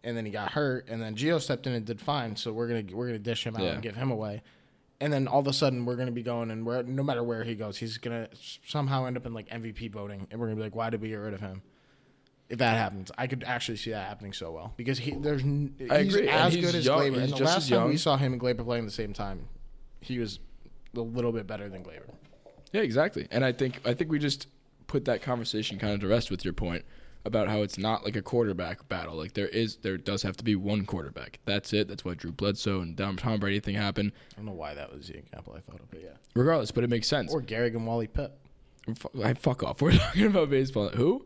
and then he got hurt, and then Gio stepped in and did fine. So we're gonna we're gonna dish him out Yeah. and give him away, and then all of a sudden we're gonna be going and no matter where he goes, he's gonna somehow end up in like MVP voting, and we're gonna be like, why did we get rid of him? If that happens, I could actually see that happening so well because he there's I he's agree, as he's good as young- Gleyber. he's And the just last as time we saw him and Gleyber playing at the same time, he was a little bit better than Gleyber. Yeah, exactly. And I think I think we just put that conversation kind of to rest with your point about how it's not like a quarterback battle. Like there is, there does have to be one quarterback. That's it. That's why Drew Bledsoe and Tom Brady thing happened. I don't know why that was the example I thought of, but yeah. Regardless, but it makes sense. Or Gehrig and Wally. Fu- I fuck off. We're talking about baseball. Who?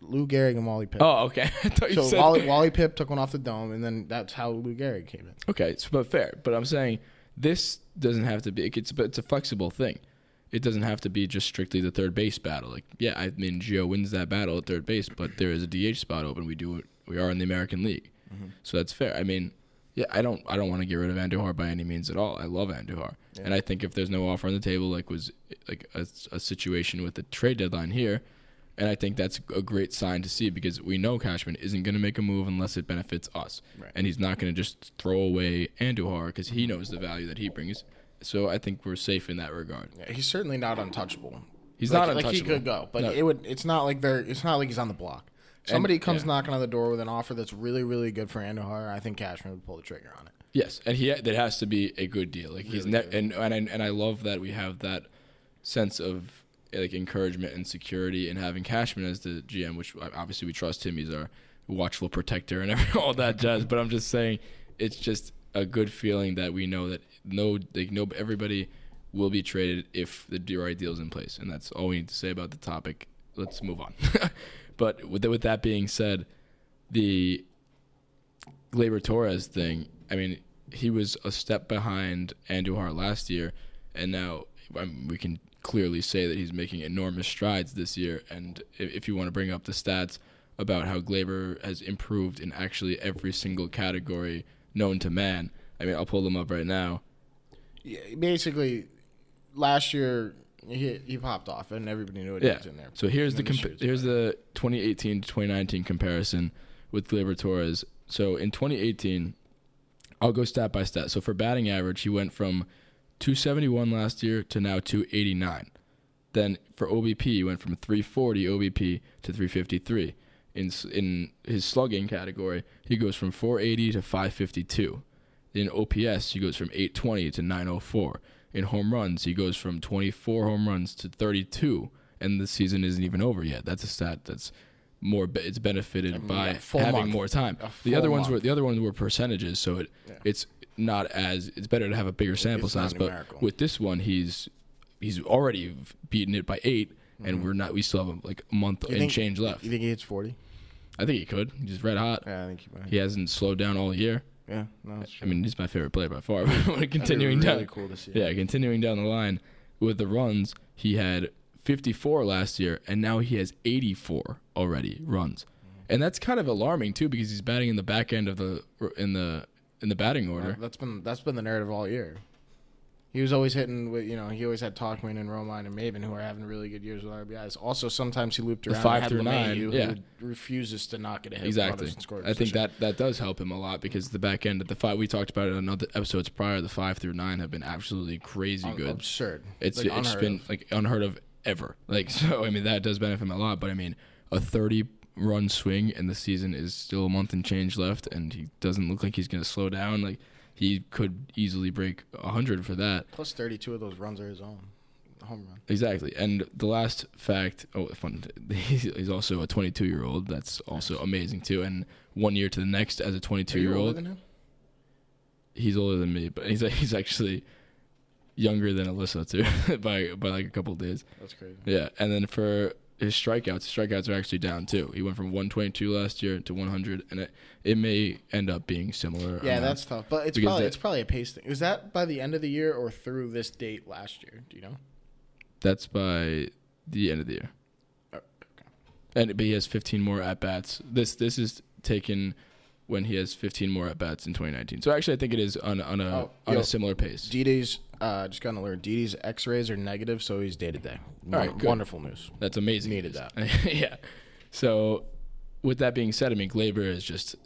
Lou Gehrig and Wally Pipp. Oh, okay. I thought you so. Wally, Wally Pipp took one off the dome, and then that's how Lou Gehrig came in. Okay, so, but fair. But I'm saying this doesn't have to be. It's but it's a flexible thing. It doesn't have to be just strictly the third base battle. Like, yeah, I mean, Gio wins that battle at third base, but there is a DH spot open. We do it. We are in the American League, mm-hmm. so that's fair. I mean, yeah, I don't. I don't want to get rid of Andujar by any means at all. I love Andujar, and I think if there's no offer on the table, like was like a, a situation with the trade deadline here. And I think that's a great sign to see because we know Cashman isn't going to make a move unless it benefits us. Right. And he's not going to just throw away Andujar because he mm-hmm. knows the value that he brings. So I think we're safe in that regard. Yeah, he's certainly not untouchable. He's like, not like he could go, but No. it would. It's not like they're. It's not like he's on the block. Somebody comes yeah. knocking on the door with an offer that's really, really good for Andujar, I think Cashman would pull the trigger on it. Yes, and he that has to be a good deal. Like he's Really ne- good. and and I, and I love that we have that sense of like encouragement and security and having Cashman as the GM, which uh, obviously we trust him. He's our watchful protector and every, all that jazz. But I'm just saying, it's just a good feeling that we know that no, like no, everybody will be traded if the right deal is in place, and that's all we need to say about the topic. Let's move on. but with with that being said, the Gleyber Torres thing, I mean, he was a step behind Andujar last year, and now I mean, we can clearly say that he's making enormous strides this year. And if, if you want to bring up the stats about how Gleyber has improved in actually every single category known to man, I mean, I'll pull them up right now. Yeah, basically, last year he he popped off, and everybody knew it Yeah. was in there. So here's the compa- here's the 2018 to 2019 comparison with Gleyber Torres. So in 2018, I'll go stat by stat. So for batting average, he went from 271 last year to now 289. Then for OBP, he went from 340 OBP to 353. In in his slugging category, he goes from 480 to 552. In OPS, he goes from 820 to 904. In home runs, he goes from 24 home runs to 32, and the season isn't even over yet. That's a stat that's more. Be- it's benefited by a full having month. more time. The other full ones were the other ones were percentages, so it it's not as it's better to have a bigger sample It's size. But with this one, he's he's already beaten it by 8 and we're not. We still have like a month Mm-hmm. You and think- change left. You think he hits forty? I think he could. He's red hot. Yeah, I think he might. He hasn't slowed down all year. Yeah, no, that's I mean, he's my favorite player by far. continuing really down, cool to see. yeah, continuing down the line with the runs, he had 54 last year, and now he has 84 already runs, mm-hmm. and that's kind of alarming too because he's batting in the back end of the in the in the batting order. that's been that's been the narrative all year. He was always hitting with, you know, he always had Tauchman and Romine and Maybin who are having really good years with RBIs. Also, sometimes he looped around the five through nine, LeMahieu, yeah. who refuses to not get a hit. with Exactly. I think that that does help him a lot because the back end of the five we talked about it in other episodes prior. The five through nine have been absolutely crazy good. absurd. It's Like, it's been of. like unheard of ever. Like so, I mean that does benefit him a lot. But I mean, a thirty run swing and the season is still a month and change left, and he doesn't look like he's going to slow down. Like he could easily break hundred for that. plus 32 of those runs are his own home run. Exactly. And the last fact, oh, fun. He's also a 22 year old. That's also amazing too. And one year to the next as a 22 Are you year older old, than him? he's older than me, but he's he's actually younger than Alyssa too by by like a couple of days. That's crazy. Yeah, and then for his strikeouts, his strikeouts are actually down too. He went from 122 last year to 100, and it it may end up being similar. Yeah, that's tough. But it's probably that- it's probably a pace thing. Is that by the end of the year or through this date last year? Do you know? that's by the end of the year. Oh, And but he has 15 more at bats. This this is taken when he has 15 more at bats in 2019. So actually, I think it is on on a Oh, on yo, a similar pace. Didi's uh, just got an alert. Didi's X-rays are negative, so he's day to day. All right, good. Wonderful news. That's amazing. Needed that. yeah. So, with that being said, I mean, Gleyber is just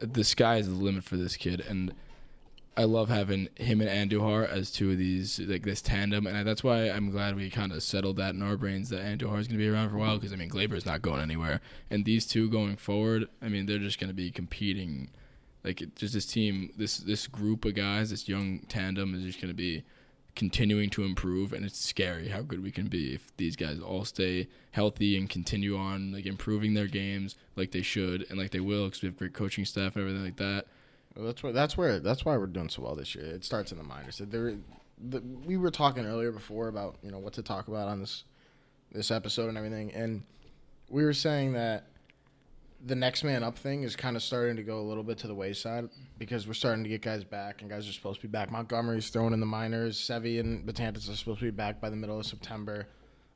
the sky is the limit for this kid, and I love having him and Andujar as two of these like this tandem, and that's why I'm glad we kind of settled that in our brains that Andujar is going to be around for a while because I mean Gleyber is not going anywhere, and these two going forward, I mean they're just going to be competing. Like just this team, this this group of guys, this young tandem is just going to be continuing to improve and it's scary how good we can be if these guys all stay healthy and continue on like improving their games like they should and like they will because we have great coaching staff and everything like that Well, that's where that's where that's why we're doing so well this year. It starts in the minors. There, the, we were talking earlier before about you know what to talk about on this this episode and everything, and we were saying that the next man up thing is kind of starting to go a little bit to the wayside because we're starting to get guys back, and guys are supposed to be back. Montgomery's thrown in the minors. Sevy and Betances are supposed to be back by the middle of September.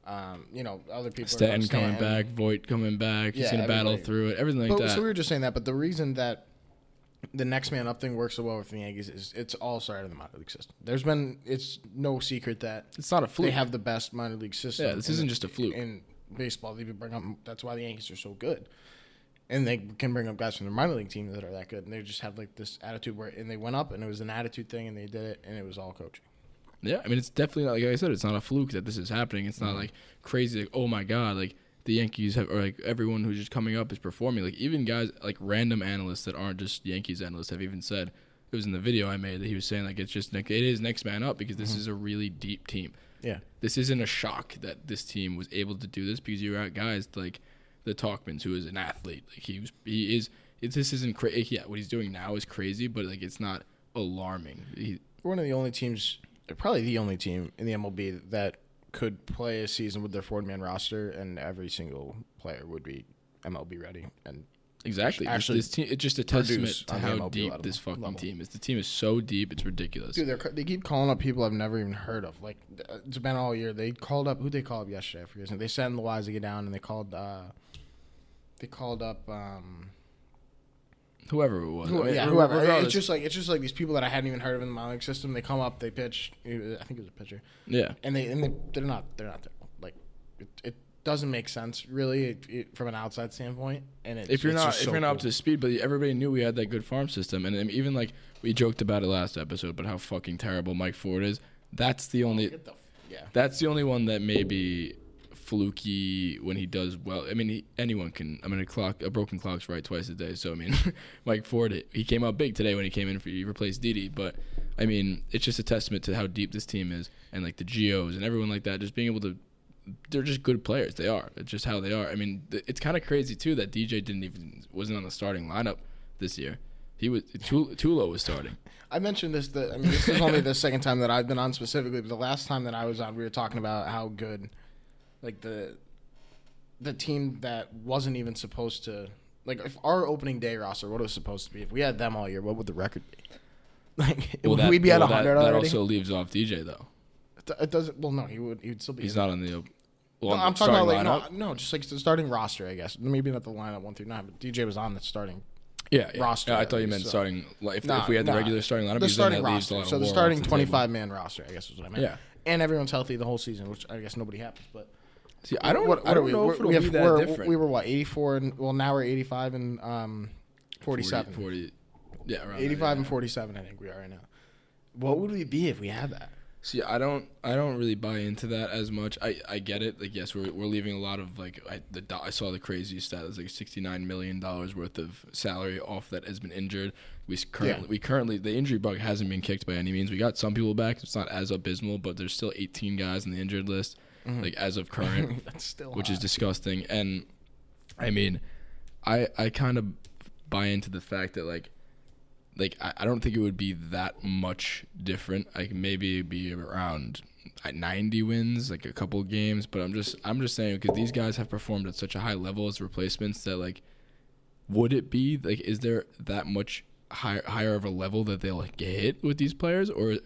Um, you know, other people. are Stanton coming back Voit coming back he's gonna battle through it everything like But, that So we were just saying that, but the reason that the next man up thing works so well with the Yankees is it's all started in the minor league system. There's been it's no secret that it's not a fluke they have the best minor league system. Yeah, this isn't just a fluke. in baseball. They bring up that's why the Yankees are so good, and they can bring up guys from the minor league team that are that good, and they just have like this attitude where and they went up and it was an attitude thing and they did it and it was all coaching. Yeah, I mean it's definitely not, like I said, it's not a fluke that this is happening. It's Mm-hmm. not like crazy. Like oh my god, like the Yankees have or like everyone who's just coming up is performing. Like even guys like random analysts that aren't just Yankees analysts have even said it was in the video I made that he was saying like it's just like it is next man up because this Mm-hmm. is a really deep team. Yeah, This isn't a shock that this team was able to do this because you got guys like the Tauchmans who is an athlete. Like he was, he is. It, this isn't crazy. Yeah, what he's doing now is crazy, but like it's not alarming. He, we're one of the only teams, probably the only team in the MLB that could play a season with their forward man roster, and every single player would be MLB ready. And Exactly. This, actually this team, it's just a testament to how MLB deep level- this fucking level. team is. The team is so deep, it's ridiculous. dude, they're, keep calling up people I've never even heard of. Like it's been all year. They called up who they called up yesterday. I forget. They sent Loaisiga down, and they called. uh They called up. um whoever it was. who, I mean, yeah, whoever. regardless- It's just like it's just like these people that I hadn't even heard of in the minor league system. They come up, they pitch. I think it was a pitcher. yeah. and they and they, they're not they're not terrible. Like it, it doesn't make sense really it, it, from an outside standpoint. And it's, If you're not if so you're not up to speed, but everybody knew we had that good farm system, and even like we joked about it last episode, but how fucking terrible Mike Ford is. That's the oh, only. Get the yeah, That's the only one that may be fluky when he does well. I mean, he, anyone can. I mean, a clock, a broken clock's right twice a day. So I mean, Mike Ford, he came out big today when he came in for he replaced Didi. But I mean, it's just a testament to how deep this team is, and like the Geos and everyone like that, just being able to. They're just good players. They are. It's just how they are. I mean, th- it's kind of crazy too that DJ didn't even wasn't on the starting lineup this year. He was Tulo was starting. I mentioned this. That I mean, this is only the second time that I've been on specifically, but the last time that I was on, we were talking about how good, like the, the team that wasn't even supposed to, like if our opening day roster, what it was supposed to be, if we had them all year, what would the record be? Like Well, would that, we be at well, that- hundred that, already? also leaves off DJ though. It it doesn't. Well, no, he would. He would still be. He's not on the. Well, No, I'm talking about like lineup. no, no, just like the starting roster, I guess. Maybe not the lineup one through nine, but DJ was on the starting. Yeah, yeah. roster. Yeah, I at thought you meant so- starting. Like, if, Nah, if we had the nah. regular starting lineup, the starting that leaves a roster. So the starting the table. 25 man roster, I guess is what I meant. Yeah. And everyone's healthy the whole season, which I guess nobody happens. But See, I don't. What, I don't we? know if it'll we have, be that we're, different. We were what 84 and well now we're 85 and um 47. 40, 40 yeah, around 85 there, and 47 I think we are right now. What would we be if we had that? See, I don't, I don't really buy into that as much. I, I get it. Like, yes, we're, we're leaving a lot of like, I, the I saw the crazy stat. It's like sixty nine million dollars worth of salary off that has been injured. We currently, Yeah. we currently, the injury bug hasn't been kicked by any means. We got some people back. It's not as abysmal, but there's still eighteen guys on the injured list, Mm-hmm. like as of current. That's still which is disgusting. And I mean, I I kind of buy into the fact that like like I, I don't think it would be that much different. Like maybe it'd be around at 90 wins, like a couple games. But I'm just I'm just saying because these guys have performed at such a high level as replacements that like would it be like is there that much higher higher of a level that they'll like, get hit with these players or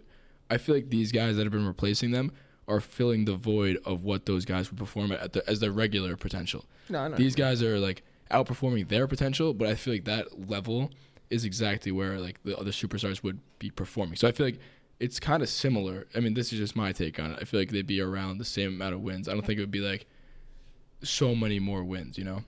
I feel like these guys that have been replacing them are filling the void of what those guys would perform at the, as their regular potential. No, know. These guys are like outperforming their potential, but I feel like that level is exactly where like the other superstars would be performing. So I feel like it's kind of similar. I mean, this is just my take on it. I feel like they'd be around the same amount of wins. I don't think it would be like so many more wins, you know?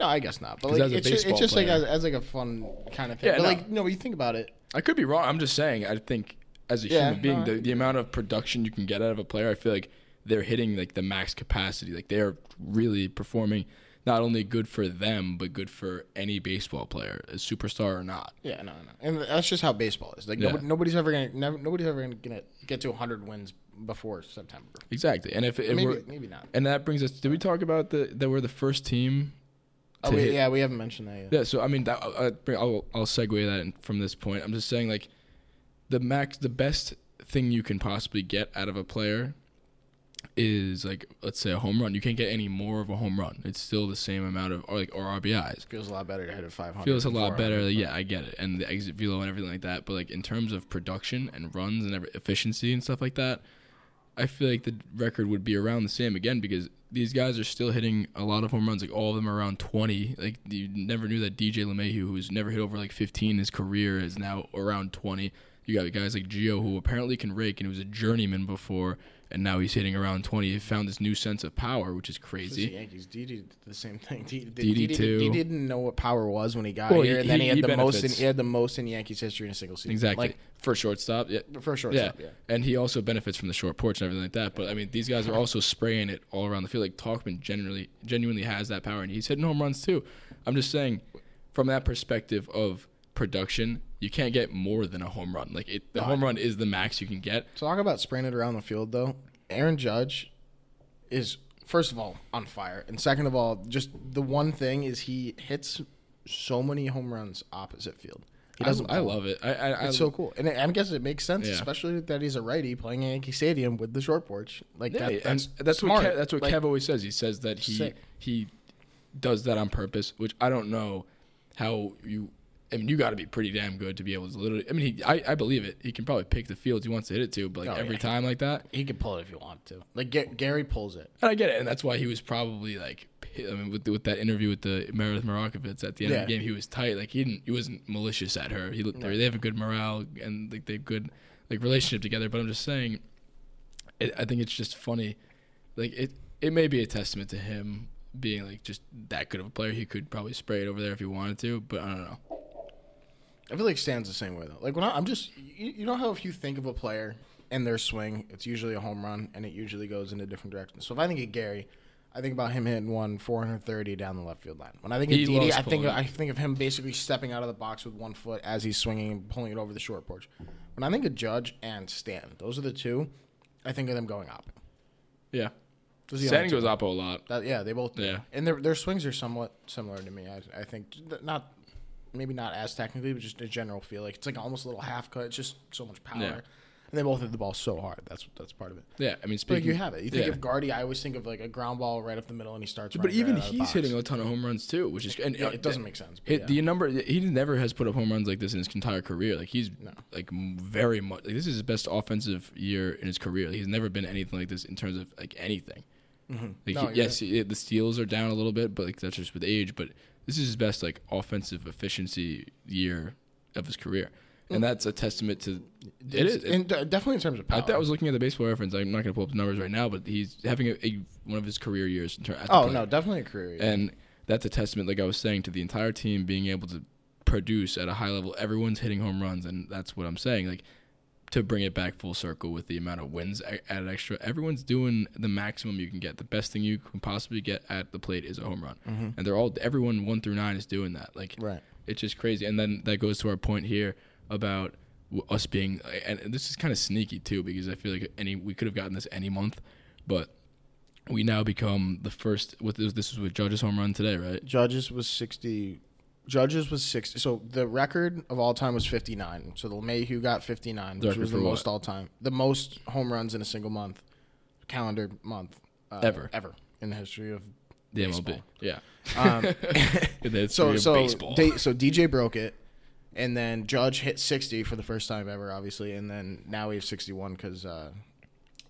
No, I guess not. But like, it's, just, it's just like as, as like a fun kind of thing. Yeah, but no. like no, you think about it. I could be wrong. I'm just saying. I think as a Yeah, human being, no, the, the amount of production you can get out of a player, I feel like they're hitting like the max capacity. Like they're really performing not only good for them, but good for any baseball player, a superstar or not. Yeah, no, no, and that's just how baseball is. Like Yeah. nobody, nobody's ever gonna never, nobody's ever gonna get to 100 wins before September. Exactly. And if, if Maybe we're, maybe not. and that brings us. Did we talk about the that we're the first team? Oh, we, yeah, we haven't mentioned that yet. Yeah, so I mean, that, uh, I'll, I'll I'll segue that from this point. I'm just saying, like, the max, the best thing you can possibly get out of a player is like, let's say a home run. You can't get any more of a home run. It's still the same amount of or like or RBIs. Feels a lot better to hit at 500. Feels a lot better. Like, yeah, I get it, and the exit velo and everything like that. But like in terms of production and runs and every, efficiency and stuff like that, I feel like the record would be around the same again because these guys are still hitting a lot of home runs. Like all of them are around 20. Like you never knew that DJ LeMahieu, who's never hit over like 15 in his career, is now around 20. You got guys like Gio, who apparently can rake and he was a journeyman before, and now he's hitting around 20. He found this new sense of power, which is It's the crazy. Yankees. Didi did the same thing. Didi, Didi Didi, too. Didi didn't know what power was when he got Well, here, he- and then he, he- had he the most. In, he had the most in Yankees history in a single season. Exactly. Like for shortstop, yeah. for shortstop, Yeah. yeah. and he also benefits from the short porch and everything like that. But I mean, these guys are also spraying it all around the field. Like Tauchman generally, genuinely has that power, and he's hitting home runs too. I'm just saying, from that perspective of production, you can't get more than a home run. Like it, the No, home run is the max you can get. Talk about spraying it around the field, though. Aaron Judge is first of all on fire, and second of all, just the one thing is he hits so many home runs opposite field. He I, doesn't. I blow. love it. I, I, It's I so cool, and I guess it makes sense, Yeah. especially that he's a righty playing at Yankee Stadium with the short porch. Like Yeah, that, that's that's smart. what Kev, that's what Like, Kev always says. He says that he Sick. he does that on purpose, which I don't know how you. I mean, you got to be pretty damn good to be able to literally. I mean, he, I I believe it. He can probably pick the fields he wants to hit it to, but like Oh, every yeah. time like that, He could pull it if you want to. Like Ga- Gary pulls it. And I get it, and that's why he was probably like, pi- I mean, with with that interview with the Meredith Marakovits at the end of Yeah. the game, he was tight. Like he didn't, he wasn't malicious at her. He they they have a good morale and like they have good like relationship together. But I'm just saying, it, I think it's just funny. Like it, it may be a testament to him being like just that good of a player. He could probably spray it over there if he wanted to, but I don't know. I feel like Stan's the same way though. Like when I, I'm just, you, you know how if you think of a player and their swing, it's usually a home run, and it usually goes in a different direction. So if I think of Gary, I think about him hitting one 430 down the left field line. When I think of Didi, I think. I think of him basically stepping out of the box with one foot as he's swinging and pulling it over the short porch. When I think of Judge and Stan, those are the two. I think of them going up. Yeah, Those are the Stan goes up a lot. That, yeah, they both do. Yeah. And their their swings are somewhat similar to me. I, I think not maybe not as technically, but just a general feel. Like it's like almost a little half cut. It's just so much power. Yeah. And they both hit the ball so hard. That's that's part of it. Yeah, I mean, speaking, like you have it. You think yeah. of Gardy, I always think of like a ground ball right up the middle, and he starts. But even right out of the he's hitting a ton of home runs too, which is and Yeah, it doesn't make sense, Hit yeah. the number he never has put up home runs like this in his entire career. Like he's like very much like this is his best offensive year in his career. He's never been anything like this in terms of like anything. Mm-hmm. No, he- yes, he- the steals are down a little bit, but like that's just with age. But this is his best like offensive efficiency year of his career, and that's a testament to. It is. And uh, definitely in terms of power. I I was looking at the baseball reference. I'm not going to pull up the numbers right now, but he's having a, a one of his career years. In ter- Oh no, definitely a career. year. and that's a testament, like I was saying, to the entire team being able to produce at a high level. Everyone's hitting home runs, and that's what I'm saying. Like to bring it back full circle with the amount of wins added extra, everyone's doing the maximum you can get. The best thing you can possibly get at the plate is a home run, mm-hmm. and they're all everyone one through nine is doing that. Like Right. it's just crazy. And then that goes to our point here about us being, and this is kind of sneaky too, because I feel like any we could have gotten this any month, but we now become the first. With this, this was with Judge's home run today, right? Judges was sixty. Judges was sixty. So the record of all time was fifty nine. So the LeMahieu got fifty nine, which record was the for what? most all time, the most home runs in a single month, calendar month, uh, Ever. ever in the history of The Baseball. MLB. Yeah. Um, That's so real so baseball. D- so DJ broke it, and then Judge hit sixty for the first time ever, obviously, and then now we have sixty one because uh,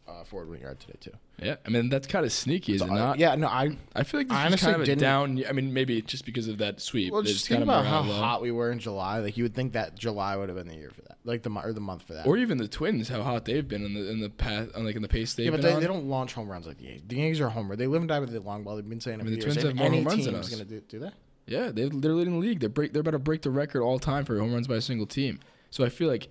uh, Ford Wingard today too. yeah. I mean, that's kind of sneaky, is it not? yeah, no, I I feel like this I is honestly kind of a didn't- down. I mean, maybe just because of that sweep. Well, it's just think kind of about how morale low. hot we were in July. Like you would think that July would have been the year for that, like the mo- or the month for that. Or even the Twins, how hot they've been in the in the path, on like in the pace they've yeah, but been they, on. they don't launch home runs like the Yankees. The Yankees are homer. They live and die with the long ball. They've been saying it for mean, the years. Twins And have more any home runs team's than us. gonna do, do that. Yeah, they, they're leading the league. They're break. They're about to break the record all time for home runs by a single team. So I feel like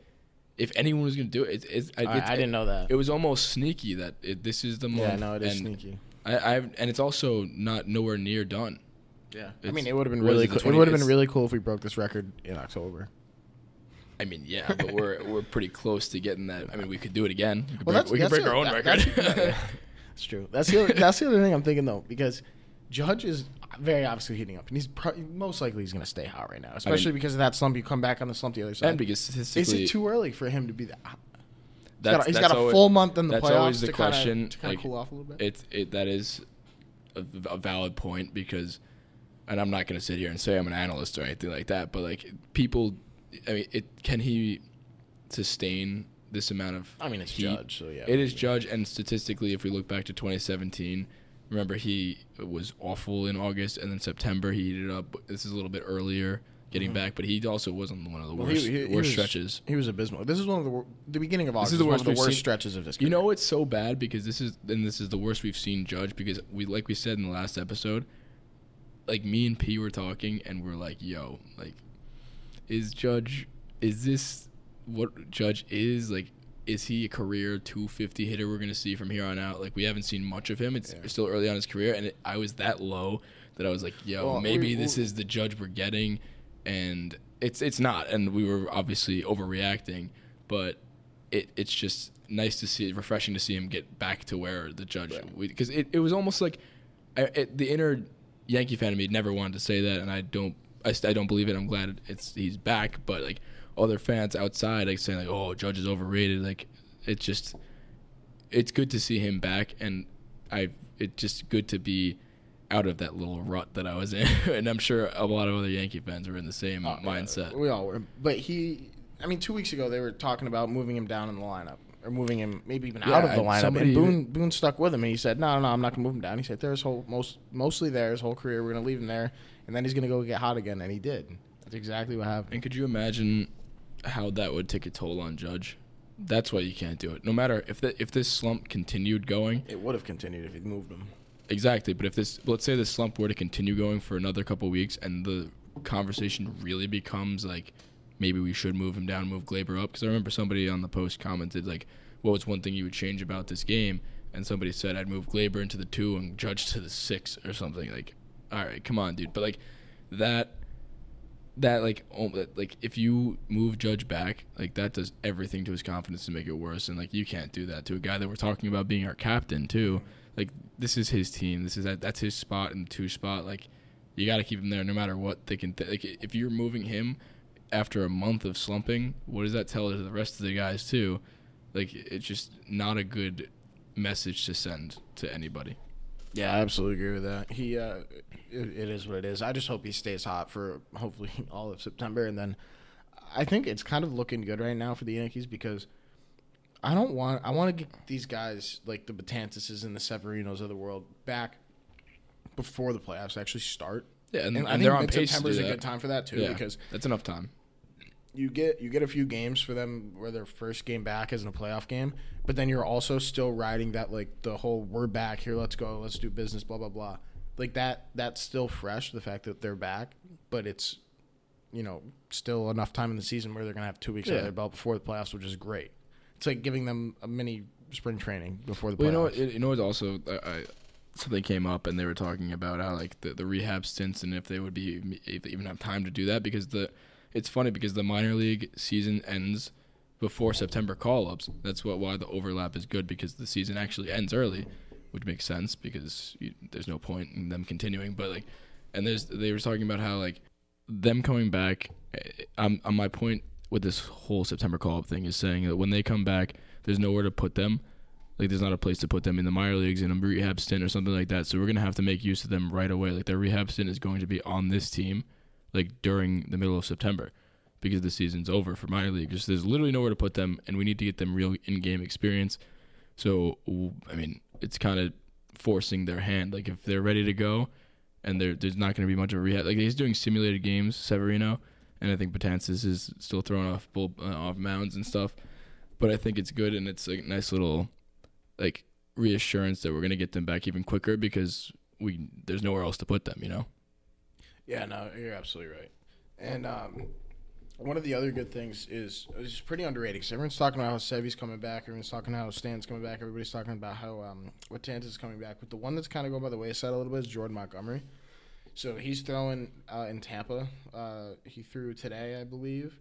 if anyone was going to do it, it's, it's, I, I- it's- I didn't know that. It was almost sneaky that it, this is the month. Yeah, no, it is and sneaky. I, I and it's also not nowhere near done. Yeah, I mean, it would have been really it, cool. 20 It would have been really cool if we broke this record in October. I mean, yeah, but we're we're pretty close to getting that. I mean, we could do it again. We could Well, break, that's we could break our own that- record. That's, yeah, that's true. That's the other, that's the other thing I'm thinking though, because Judge is very obviously heating up, and he's pro- most likely he's going to stay hot right now, especially because of that slump. You come back on the slump the other side. and because statistically, is it too early for him to be that? that's, got a- he's that's got a always- full month in the that's playoffs always the to kinda- question. to kinda like, cool off a little bit? It it that is a, a valid point because, and I'm not going to sit here and say I'm an analyst or anything like that, but like people, I mean, it can he sustain this amount of? I mean, it's heat? Judge, so yeah. It is Judge, and statistically, if we look back to 2017, remember he was awful in August, and then September he heated up. This is a little bit earlier getting back, but he also wasn't one of the Mm-hmm. Well, worst he- he worst was- stretches. He was abysmal. This is one of the wor- the beginning of August. This is the one of the worst seen- stretches of this. Game. You know it's so bad because this is and this is the worst we've seen Judge because we like we said in the last episode, like me and P were talking and we're like, yo, like, is Judge is this what Judge is like? Is he a career 250 hitter we're gonna see from here on out? Like we haven't seen much of him. It's still early on in his career, and it, I was that low that I was like, yo, Well, maybe we- this we- is the Judge we're getting, and it's it's not, and we were obviously overreacting, but it it's just nice to see, refreshing to see him get back to where the judge because it, it was almost like I, it, the inner Yankee fan of me never wanted to say that, and I don't I, I don't believe it. I'm glad it's he's back, but like other fans outside like saying like oh Judge is overrated, like it's just it's good to see him back, and I it's just good to be out of that little rut that I was in, and I'm sure a lot of other Yankee fans were in the same oh, mindset. We all were. But he, I mean, two weeks ago they were talking about moving him down in the lineup or moving him maybe even Yeah, out of the lineup. And Boone, even- Boone stuck with him, and he said, "No, no, no, I'm not gonna move him down." He said, "There's whole most mostly there his whole career. We're gonna leave him there, and then he's gonna go get hot again." And he did. That's exactly what happened. And could you imagine how that would take a toll on Judge? That's why you can't do it. No matter if the, if this slump continued going, It would have continued if he'd moved him. exactly. But if this, let's say this slump were to continue going for another couple weeks, and the conversation really becomes like, maybe we should move him down, move Gleyber up. Because I remember somebody on the post commented like, "What was one thing you would change about this game?" And somebody said, "I'd move Gleyber into the two and Judge to the six or something." Like, all right, come on, dude. But like that that like oh, like if you move Judge back, like that does everything to his confidence to make it worse. And like you can't do that to a guy that we're talking about being our captain too. Like this is his team. This is that that's his spot in the two spot. Like you got to keep him there no matter what they can. Th- like if you're moving him after a month of slumping, what does that tell to the rest of the guys too? Like it's just not a good message to send to anybody. Yeah, I absolutely agree with that. He, uh, it, it is what it is. I just hope he stays hot for hopefully all of September, and then I think it's kind of looking good right now for the Yankees because I don't want. I want to get these guys like the Betanceses and the Severinos of the world back before the playoffs actually start. Yeah, and, And, and they're on pace September is a good time for that too Yeah, because that's enough time. You get you get a few games for them where their first game back isn't a playoff game, but then you're also still riding that like the whole we're back here, let's go, let's do business, blah blah blah. Like that that's still fresh, the fact that they're back, but it's you know, still enough time in the season where they're gonna have two weeks Yeah. under their belt before the playoffs, which is great. It's like giving them a mini spring training before the playoffs. You know? You know what? Also, I, I, something came up, and they were talking about how like the, the rehab stints, and if they would be if they even have time to do that, because the it's funny because the minor league season ends before September call ups. That's what why the overlap is good because the season actually ends early, which makes sense because you, there's no point in them continuing. But like, and there's they were talking about how like them coming back. eh, Um, on my point with this whole September call up thing is saying that when they come back, there's nowhere to put them. Like there's not a place to put them in the minor leagues in a rehab stint or something like that. So we're gonna have to make use of them right away. Like their rehab stint is going to be on this team, like during the middle of September, because the season's over for minor league. Just there's literally nowhere to put them, and we need to get them real in-game experience. So I mean, it's kind of forcing their hand. Like if they're ready to go, and there's not going to be much of a rehab. Like he's doing simulated games, Severino, and I think Betances is still throwing off bull, uh, off mounds and stuff. But I think it's good, and it's a nice little like reassurance that we're going to get them back even quicker because we there's nowhere else to put them. You know. Yeah, no, you're absolutely right. And um, one of the other good things is it's pretty underrated because everyone's talking about how Sevy's coming back, everyone's talking about how Stan's coming back, everybody's talking about how um, Betances's coming back. But the one that's kind of going by the wayside a little bit is Jordan Montgomery. So he's throwing uh, in Tampa. Uh, he threw today, I believe.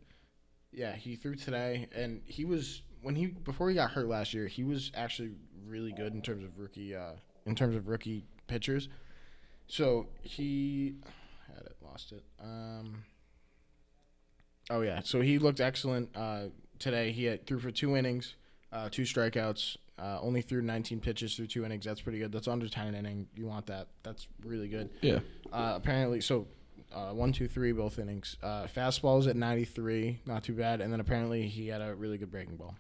Yeah, he threw today, and he was when he before he got hurt last year, he was actually really good in terms of rookie uh, in terms of rookie pitchers. So he lost it. Um, oh yeah, so he looked excellent uh, today. He had, threw for two innings, uh, two strikeouts. Uh, only threw 19 pitches through two innings. That's pretty good. That's under 10 inning. You want that. That's really good. Yeah. Uh, apparently, so uh, one, two, three, both innings. Uh, fastball was at 93, not too bad. And then apparently he had a really good breaking ball.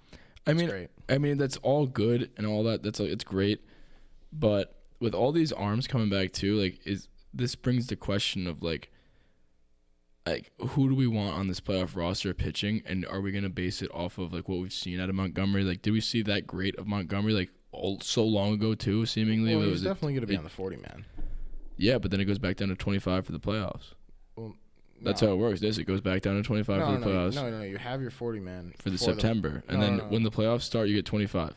I mean, great. I mean that's all good and all that. That's like, it's great, but with all these arms coming back too, like is this brings the question of like, like who do we want on this playoff roster pitching, and are we gonna base it off of like what we've seen out of Montgomery? Like, did we see that great of Montgomery like all, so long ago too? Seemingly, Well, he's was definitely going to be it- on the 40 man. Yeah, but then it goes back down to twenty five for the playoffs. Well, That's how it works. This it goes back down to twenty five No, for the no, playoffs no, no, no. You have your 40 man for the September, and No, then no, no. when the playoffs start, you get twenty five.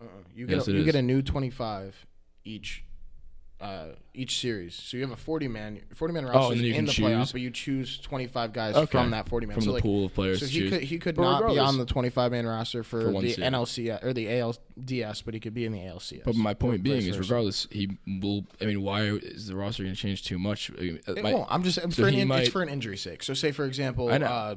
Uh-uh. You get Yes, a, you get a new 25 each uh, each series. So you have a 40 man 40 man roster Oh, and then you in can the choose? playoffs, but you choose 25 guys Okay. from that 40 man From so the like, pool of players So he choose. could he could But not be on the 25 man roster for, For the series. NLC or the ALDS, but he could be in the ALCS. But my point being is, regardless, he will. I mean, why is the roster going to change too much? I mean, It won't. I'm just so for an might- it's for an injury sake. So say for example, uh,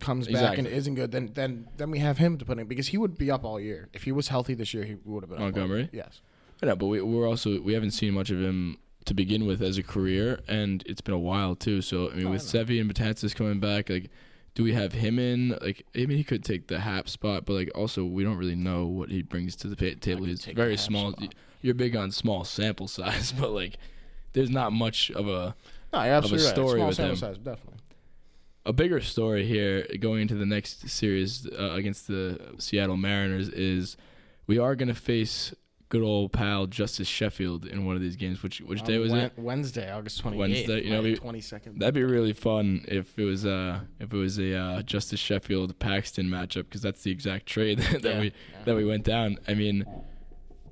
comes back and isn't good, then then then we have him to put in because he would be up all year. If he was healthy this year, he would have been Montgomery? Yes. I know, but we, we're also we haven't seen much of him to begin with as a career, and it's been a while too. So I mean, with know. Sevi and Betances coming back, like, do we have him in? Like, I mean, he could take the Happ spot, but like, also we don't really know what he brings to the pa- table. He's very small. spot. You're big on small sample size, but like, there's not much of a No, absolutely right. story Small with sample him. size, definitely. a bigger story here going into the next series uh, against the Seattle Mariners is we are going to face good old pal Justice Sheffield in one of these games. Which which day was Wen- it? Wednesday, August 28th. Wednesday, you know, twenty second. That'd be really fun if it was uh if it was a uh, Justice Sheffield Paxton matchup because that's the exact trade that Yeah, we yeah. that we went down. I mean,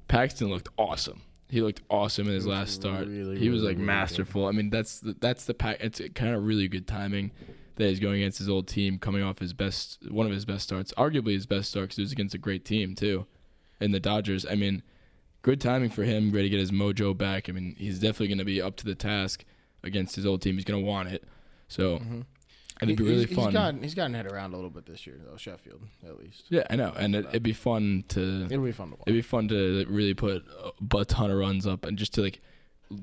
Paxton looked awesome. He looked awesome in his last start. really, he was really, like really masterful. I mean, that's the, that's the pack. It's kind of really good timing that he's going against his old team, coming off his best one of his best starts, arguably his best start because it was against a great team too, in the Dodgers. I mean, good timing for him. Ready to get his mojo back. I mean, he's definitely going to be up to the task against his old team. He's going to want it. So. And it'd be really Mm-hmm. he's, fun. He's gotten, he's gotten head around a little bit this year, though. Sheffield, at least. yeah, I know, and it, it'd be fun to It'll be fun to watch. It'd be fun to really put a, a ton of runs up and just to like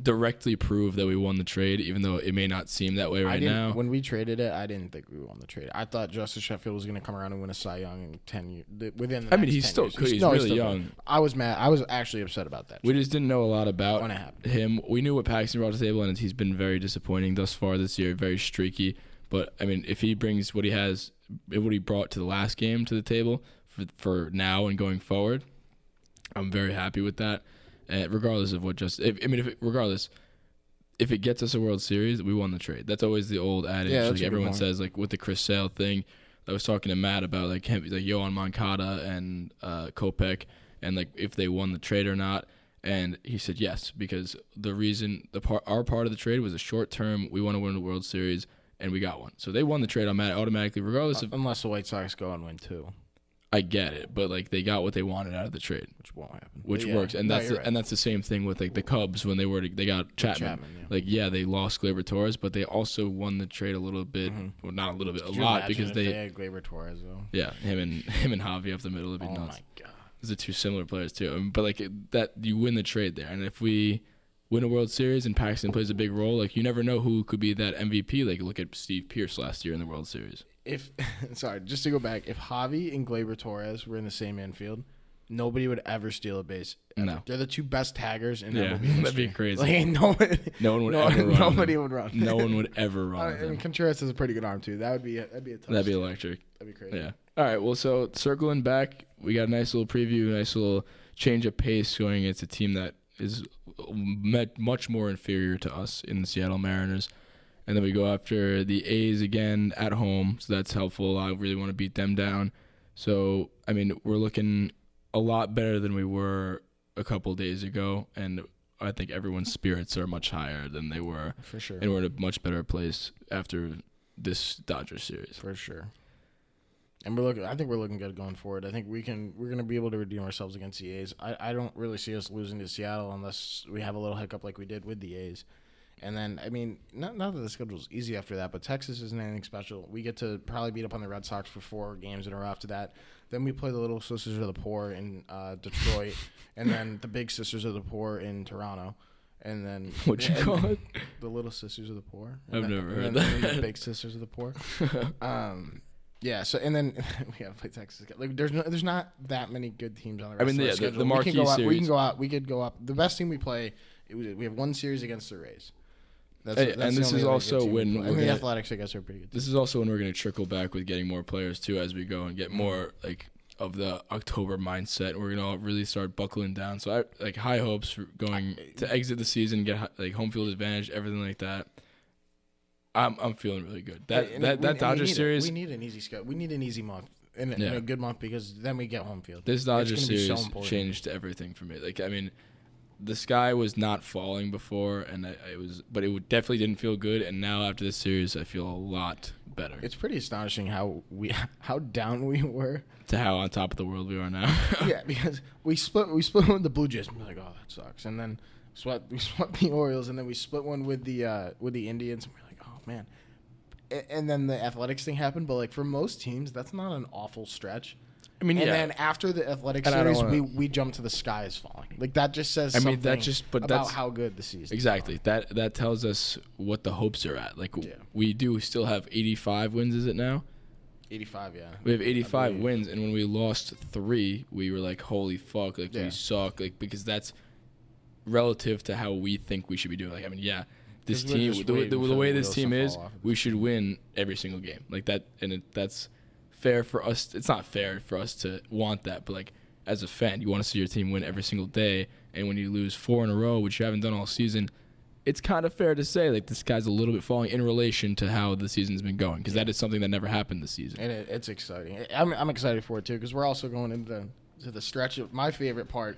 directly prove that we won the trade, even though it may not seem that way right now. when we traded it, I didn't think we won the trade. I thought Justice Sheffield was going to come around and win a Cy Young in ten years. Within, the I mean, he's 10 still years. could. He's no, really still young. good. I was mad. I was actually upset about that. We just didn't know a lot about him. We knew what Paxton brought to the table, and he's been very disappointing thus far this year. Very streaky. But I mean, if he brings what he has, what he brought to the last game to the table for, for now and going forward, I'm very happy with that. Uh, regardless of what just, if, I mean, if it, regardless, if it gets us a World Series, we won the trade. That's always the old adage. Yeah, like everyone says, like with the Chris Sale thing. I was talking to Matt about like him, like Yoan Moncada and uh, Kopech, and like if they won the trade or not. And he said yes because the reason the part our part of the trade was a short term. We want to win the World Series, and we got one. So they won the trade automatic, automatically, regardless of. Unless the White Sox go and win two, I get it, but like they got what they wanted out of the trade, which won't happen. which yeah. works, and No, that's the, right. and that's the same thing with like the Cubs when they were they got Chapman. Chapman, yeah. Like yeah, they lost Gleyber Torres, but they also won the trade a little bit, well not a little bit, a Mm-hmm. Could you lot because if they, had Gleyber Torres though. yeah him and him and Javi up the middle would be Oh nuts. my god. Those are two similar players too. I mean, but like that, you win the trade there, and if we win a World Series and Paxton plays a big role, like you never know who could be that MVP. Like look at Steve Pearce last year in the World Series. If sorry, just to go back, if Javi and Gleyber Torres were in the same infield, nobody would ever steal a base. ever. No. they're the two best taggers in Yeah, MLB that'd be crazy. Like no one, No one would no, ever run. Nobody would run. No one would ever run. and them. Contreras has a pretty good arm too. That would be a, that'd be a tough. That'd be electric. That'd be crazy. Yeah. All right. Well, so circling back, we got a nice little preview, nice little change of pace going against a team that is met much more inferior to us in the Seattle Mariners. And then we go after the A's again at home, so that's helpful. I really want to beat them down. So, I mean, we're looking a lot better than we were a couple days ago, and I think everyone's spirits are much higher than they were, For sure. and we're in a much better place after this Dodgers series. For sure. And we're looking. I think we're looking good going forward. I think we can. We're going to be able to redeem ourselves against the A's. I, I don't really see us losing to Seattle unless we have a little hiccup like we did with the A's. And then, I mean, not not that the schedule's easy after that, but Texas isn't anything special. We get to probably beat up on the Red Sox for four games in a row after that. Then we play the Little Sisters of the Poor in uh, Detroit, and then the Big Sisters of the Poor in Toronto. And then What'd you and- call it? The Little Sisters of the Poor. I've then- never heard then- and then that. The Big Sisters of the Poor. Um, yeah. So and then we have to play Texas. Like there's no, there's not that many good teams on the. I mean, yeah, the- schedule. the we marquee can go out, We can go out. We could go up. The best team we play. It we have one series against the Rays. That's, Hey, that's and this is also when I mean, the gonna- Athletics, I guess, are pretty good. This is also when we're going to trickle back with getting more players too as we go and get more like of the October mindset. We're going to really start buckling down. So I like high hopes for going to exit the season, get like home field advantage, everything like that. I'm I'm feeling really good. That And that we- that and we Dodgers need a- series, we need an easy schedule. We need an easy month and, a- Yeah. and a good month because then we get home field. this It's Dodgers gonna be so series important. changed everything for me. Like I mean, the sky was not falling before, and I, I was, but it definitely didn't feel good. And now after this series, I feel a lot better. It's pretty astonishing how we how down we were to how on top of the world we are now. yeah, because we split we split with the Blue Jays and we're like, oh, that sucks. And then swept we swept the Orioles and then we split one with the uh, with the Indians and we're like, oh man. And then the athletics thing happened, but like for most teams, that's not an awful stretch. I mean, and yeah. then after the athletic And I don't series, we, wanna- we jump to the sky is falling. Like that just says I mean, something that just- but about that's- how good the season. is Exactly. That that tells us what the hopes are at. Like Yeah. we do still have 85 wins. Is it now? 85, yeah. We have 85 believe. wins, and when we lost three, we were like, "Holy fuck!" Like Yeah. we suck. Like because that's relative to how we think we should be doing. Like I mean, yeah, this 'Cause we're team, just the, waiting the, for the way this wheels team is, off. we should win every single game. Like that, and it, that's fair for us. It's not fair for us to want that, but like as a fan, you want to see your team win every single day. And when you lose four in a row, which you haven't done all season, it's kind of fair to say like this guy's a little bit falling in relation to how the season's been going because that is something that never happened this season. and it, it's exciting. I'm, I'm excited for it too because we're also going into the, to the stretch of my favorite part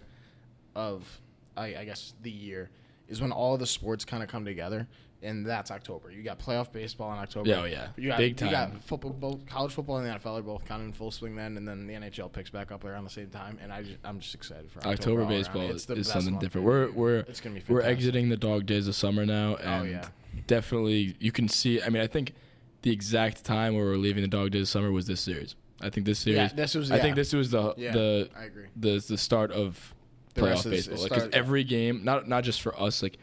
of I, I guess the year is when all the sports kind of come together, and that's October. You got playoff baseball in October. Yeah, oh, yeah. You got, Big time. You got football, both college football and the NFL are both kind of in full swing then, and then the NHL picks back up around the same time. And I just, I'm just excited for October. October baseball is, the is best something different. We're we're it's gonna be we're exiting the dog days of summer now, oh, and Oh, yeah. definitely you can see. I mean, I think the exact time where we're leaving the dog days of summer was this series. I think this series. Yeah, this was- I think this was the Yeah, the I agree. the the start of The playoff rest of the- baseball. Because started- every game, not not just for us, like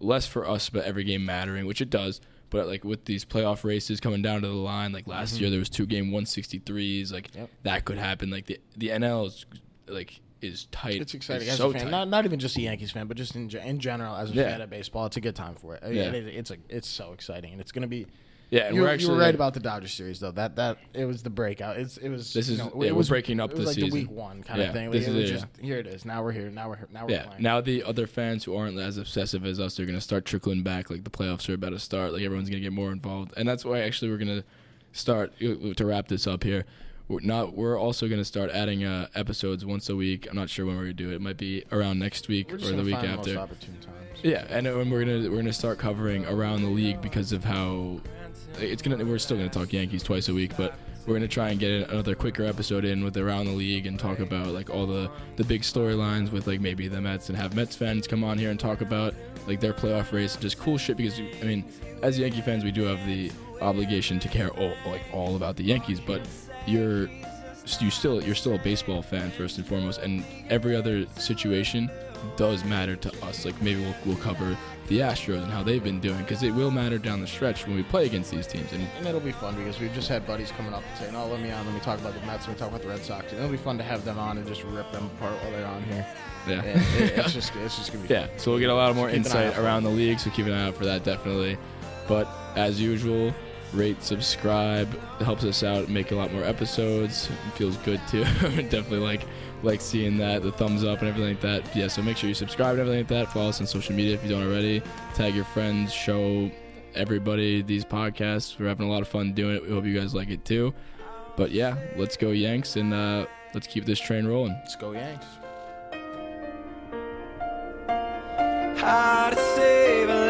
less for us about every game mattering, which it does. But like with these playoff races coming down to the line, like last year there was two game 163s, like Mm-hmm. Yep. that could happen. Like the the NL is like is tight. It's exciting It's as so a fan, tight. not not even just a Yankees fan, but just in in general as a Yeah. fan of baseball. It's a good time for it. Yeah. it- it's a, it's so exciting, and it's gonna be. Yeah, and you, we're you actually were right about the Dodgers series though. That that it was the breakout. It's it was. This you is- know, yeah, it was breaking up It was the like season. the week one kind Yeah, of thing. Like, this it is was it, just here it is. Now we're here. Now we're here. Now we're Yeah. playing. Now the other fans who aren't as obsessive as us they're going to start trickling back. Like the playoffs are about to start. Like everyone's going to get more involved, and that's why actually we're going to start uh, to wrap this up here. We're not. We're also going to start adding uh, episodes once a week. I'm not sure when we're going to do it. It might be around next week or the week after. most opportune times. Yeah, and then we're gonna we're gonna start covering around the league because of how it's gonna. We're still gonna talk Yankees twice a week, but we're gonna try and get another quicker episode in with around the league and talk about like all the the big storylines with like maybe the Mets and have Mets fans come on here and talk about like their playoff race and just cool shit because I mean, as Yankee fans, we do have the obligation to care all, like all about the Yankees, but you're you still you're still a baseball fan first and foremost, and every other situation does matter to us. Like maybe we'll, we'll cover the Astros and how they've been doing because it will matter down the stretch when we play against these teams. And And it'll be fun because we've just had buddies coming up and saying, "Oh, let me on. Let me talk about the Mets. Let me talk about the Red Sox." And it'll be fun to have them on and just rip them apart while they're on here. yeah, it- it's just it's just gonna be yeah. fun. So we'll get a lot more Keep an eye insight around the league. So keep an eye out for that definitely. But as usual. Rate, subscribe. It helps us out. Make a lot more episodes. It feels good too. Definitely like like seeing that, the thumbs up and everything like that. Yeah, so make sure you subscribe and everything like that. Follow us on social media if you don't already. Tag your friends, show everybody these podcasts. We're having a lot of fun doing it. We hope you guys like it too. But yeah, let's go Yanks and uh, let's keep this train rolling. Let's go Yanks. How to save a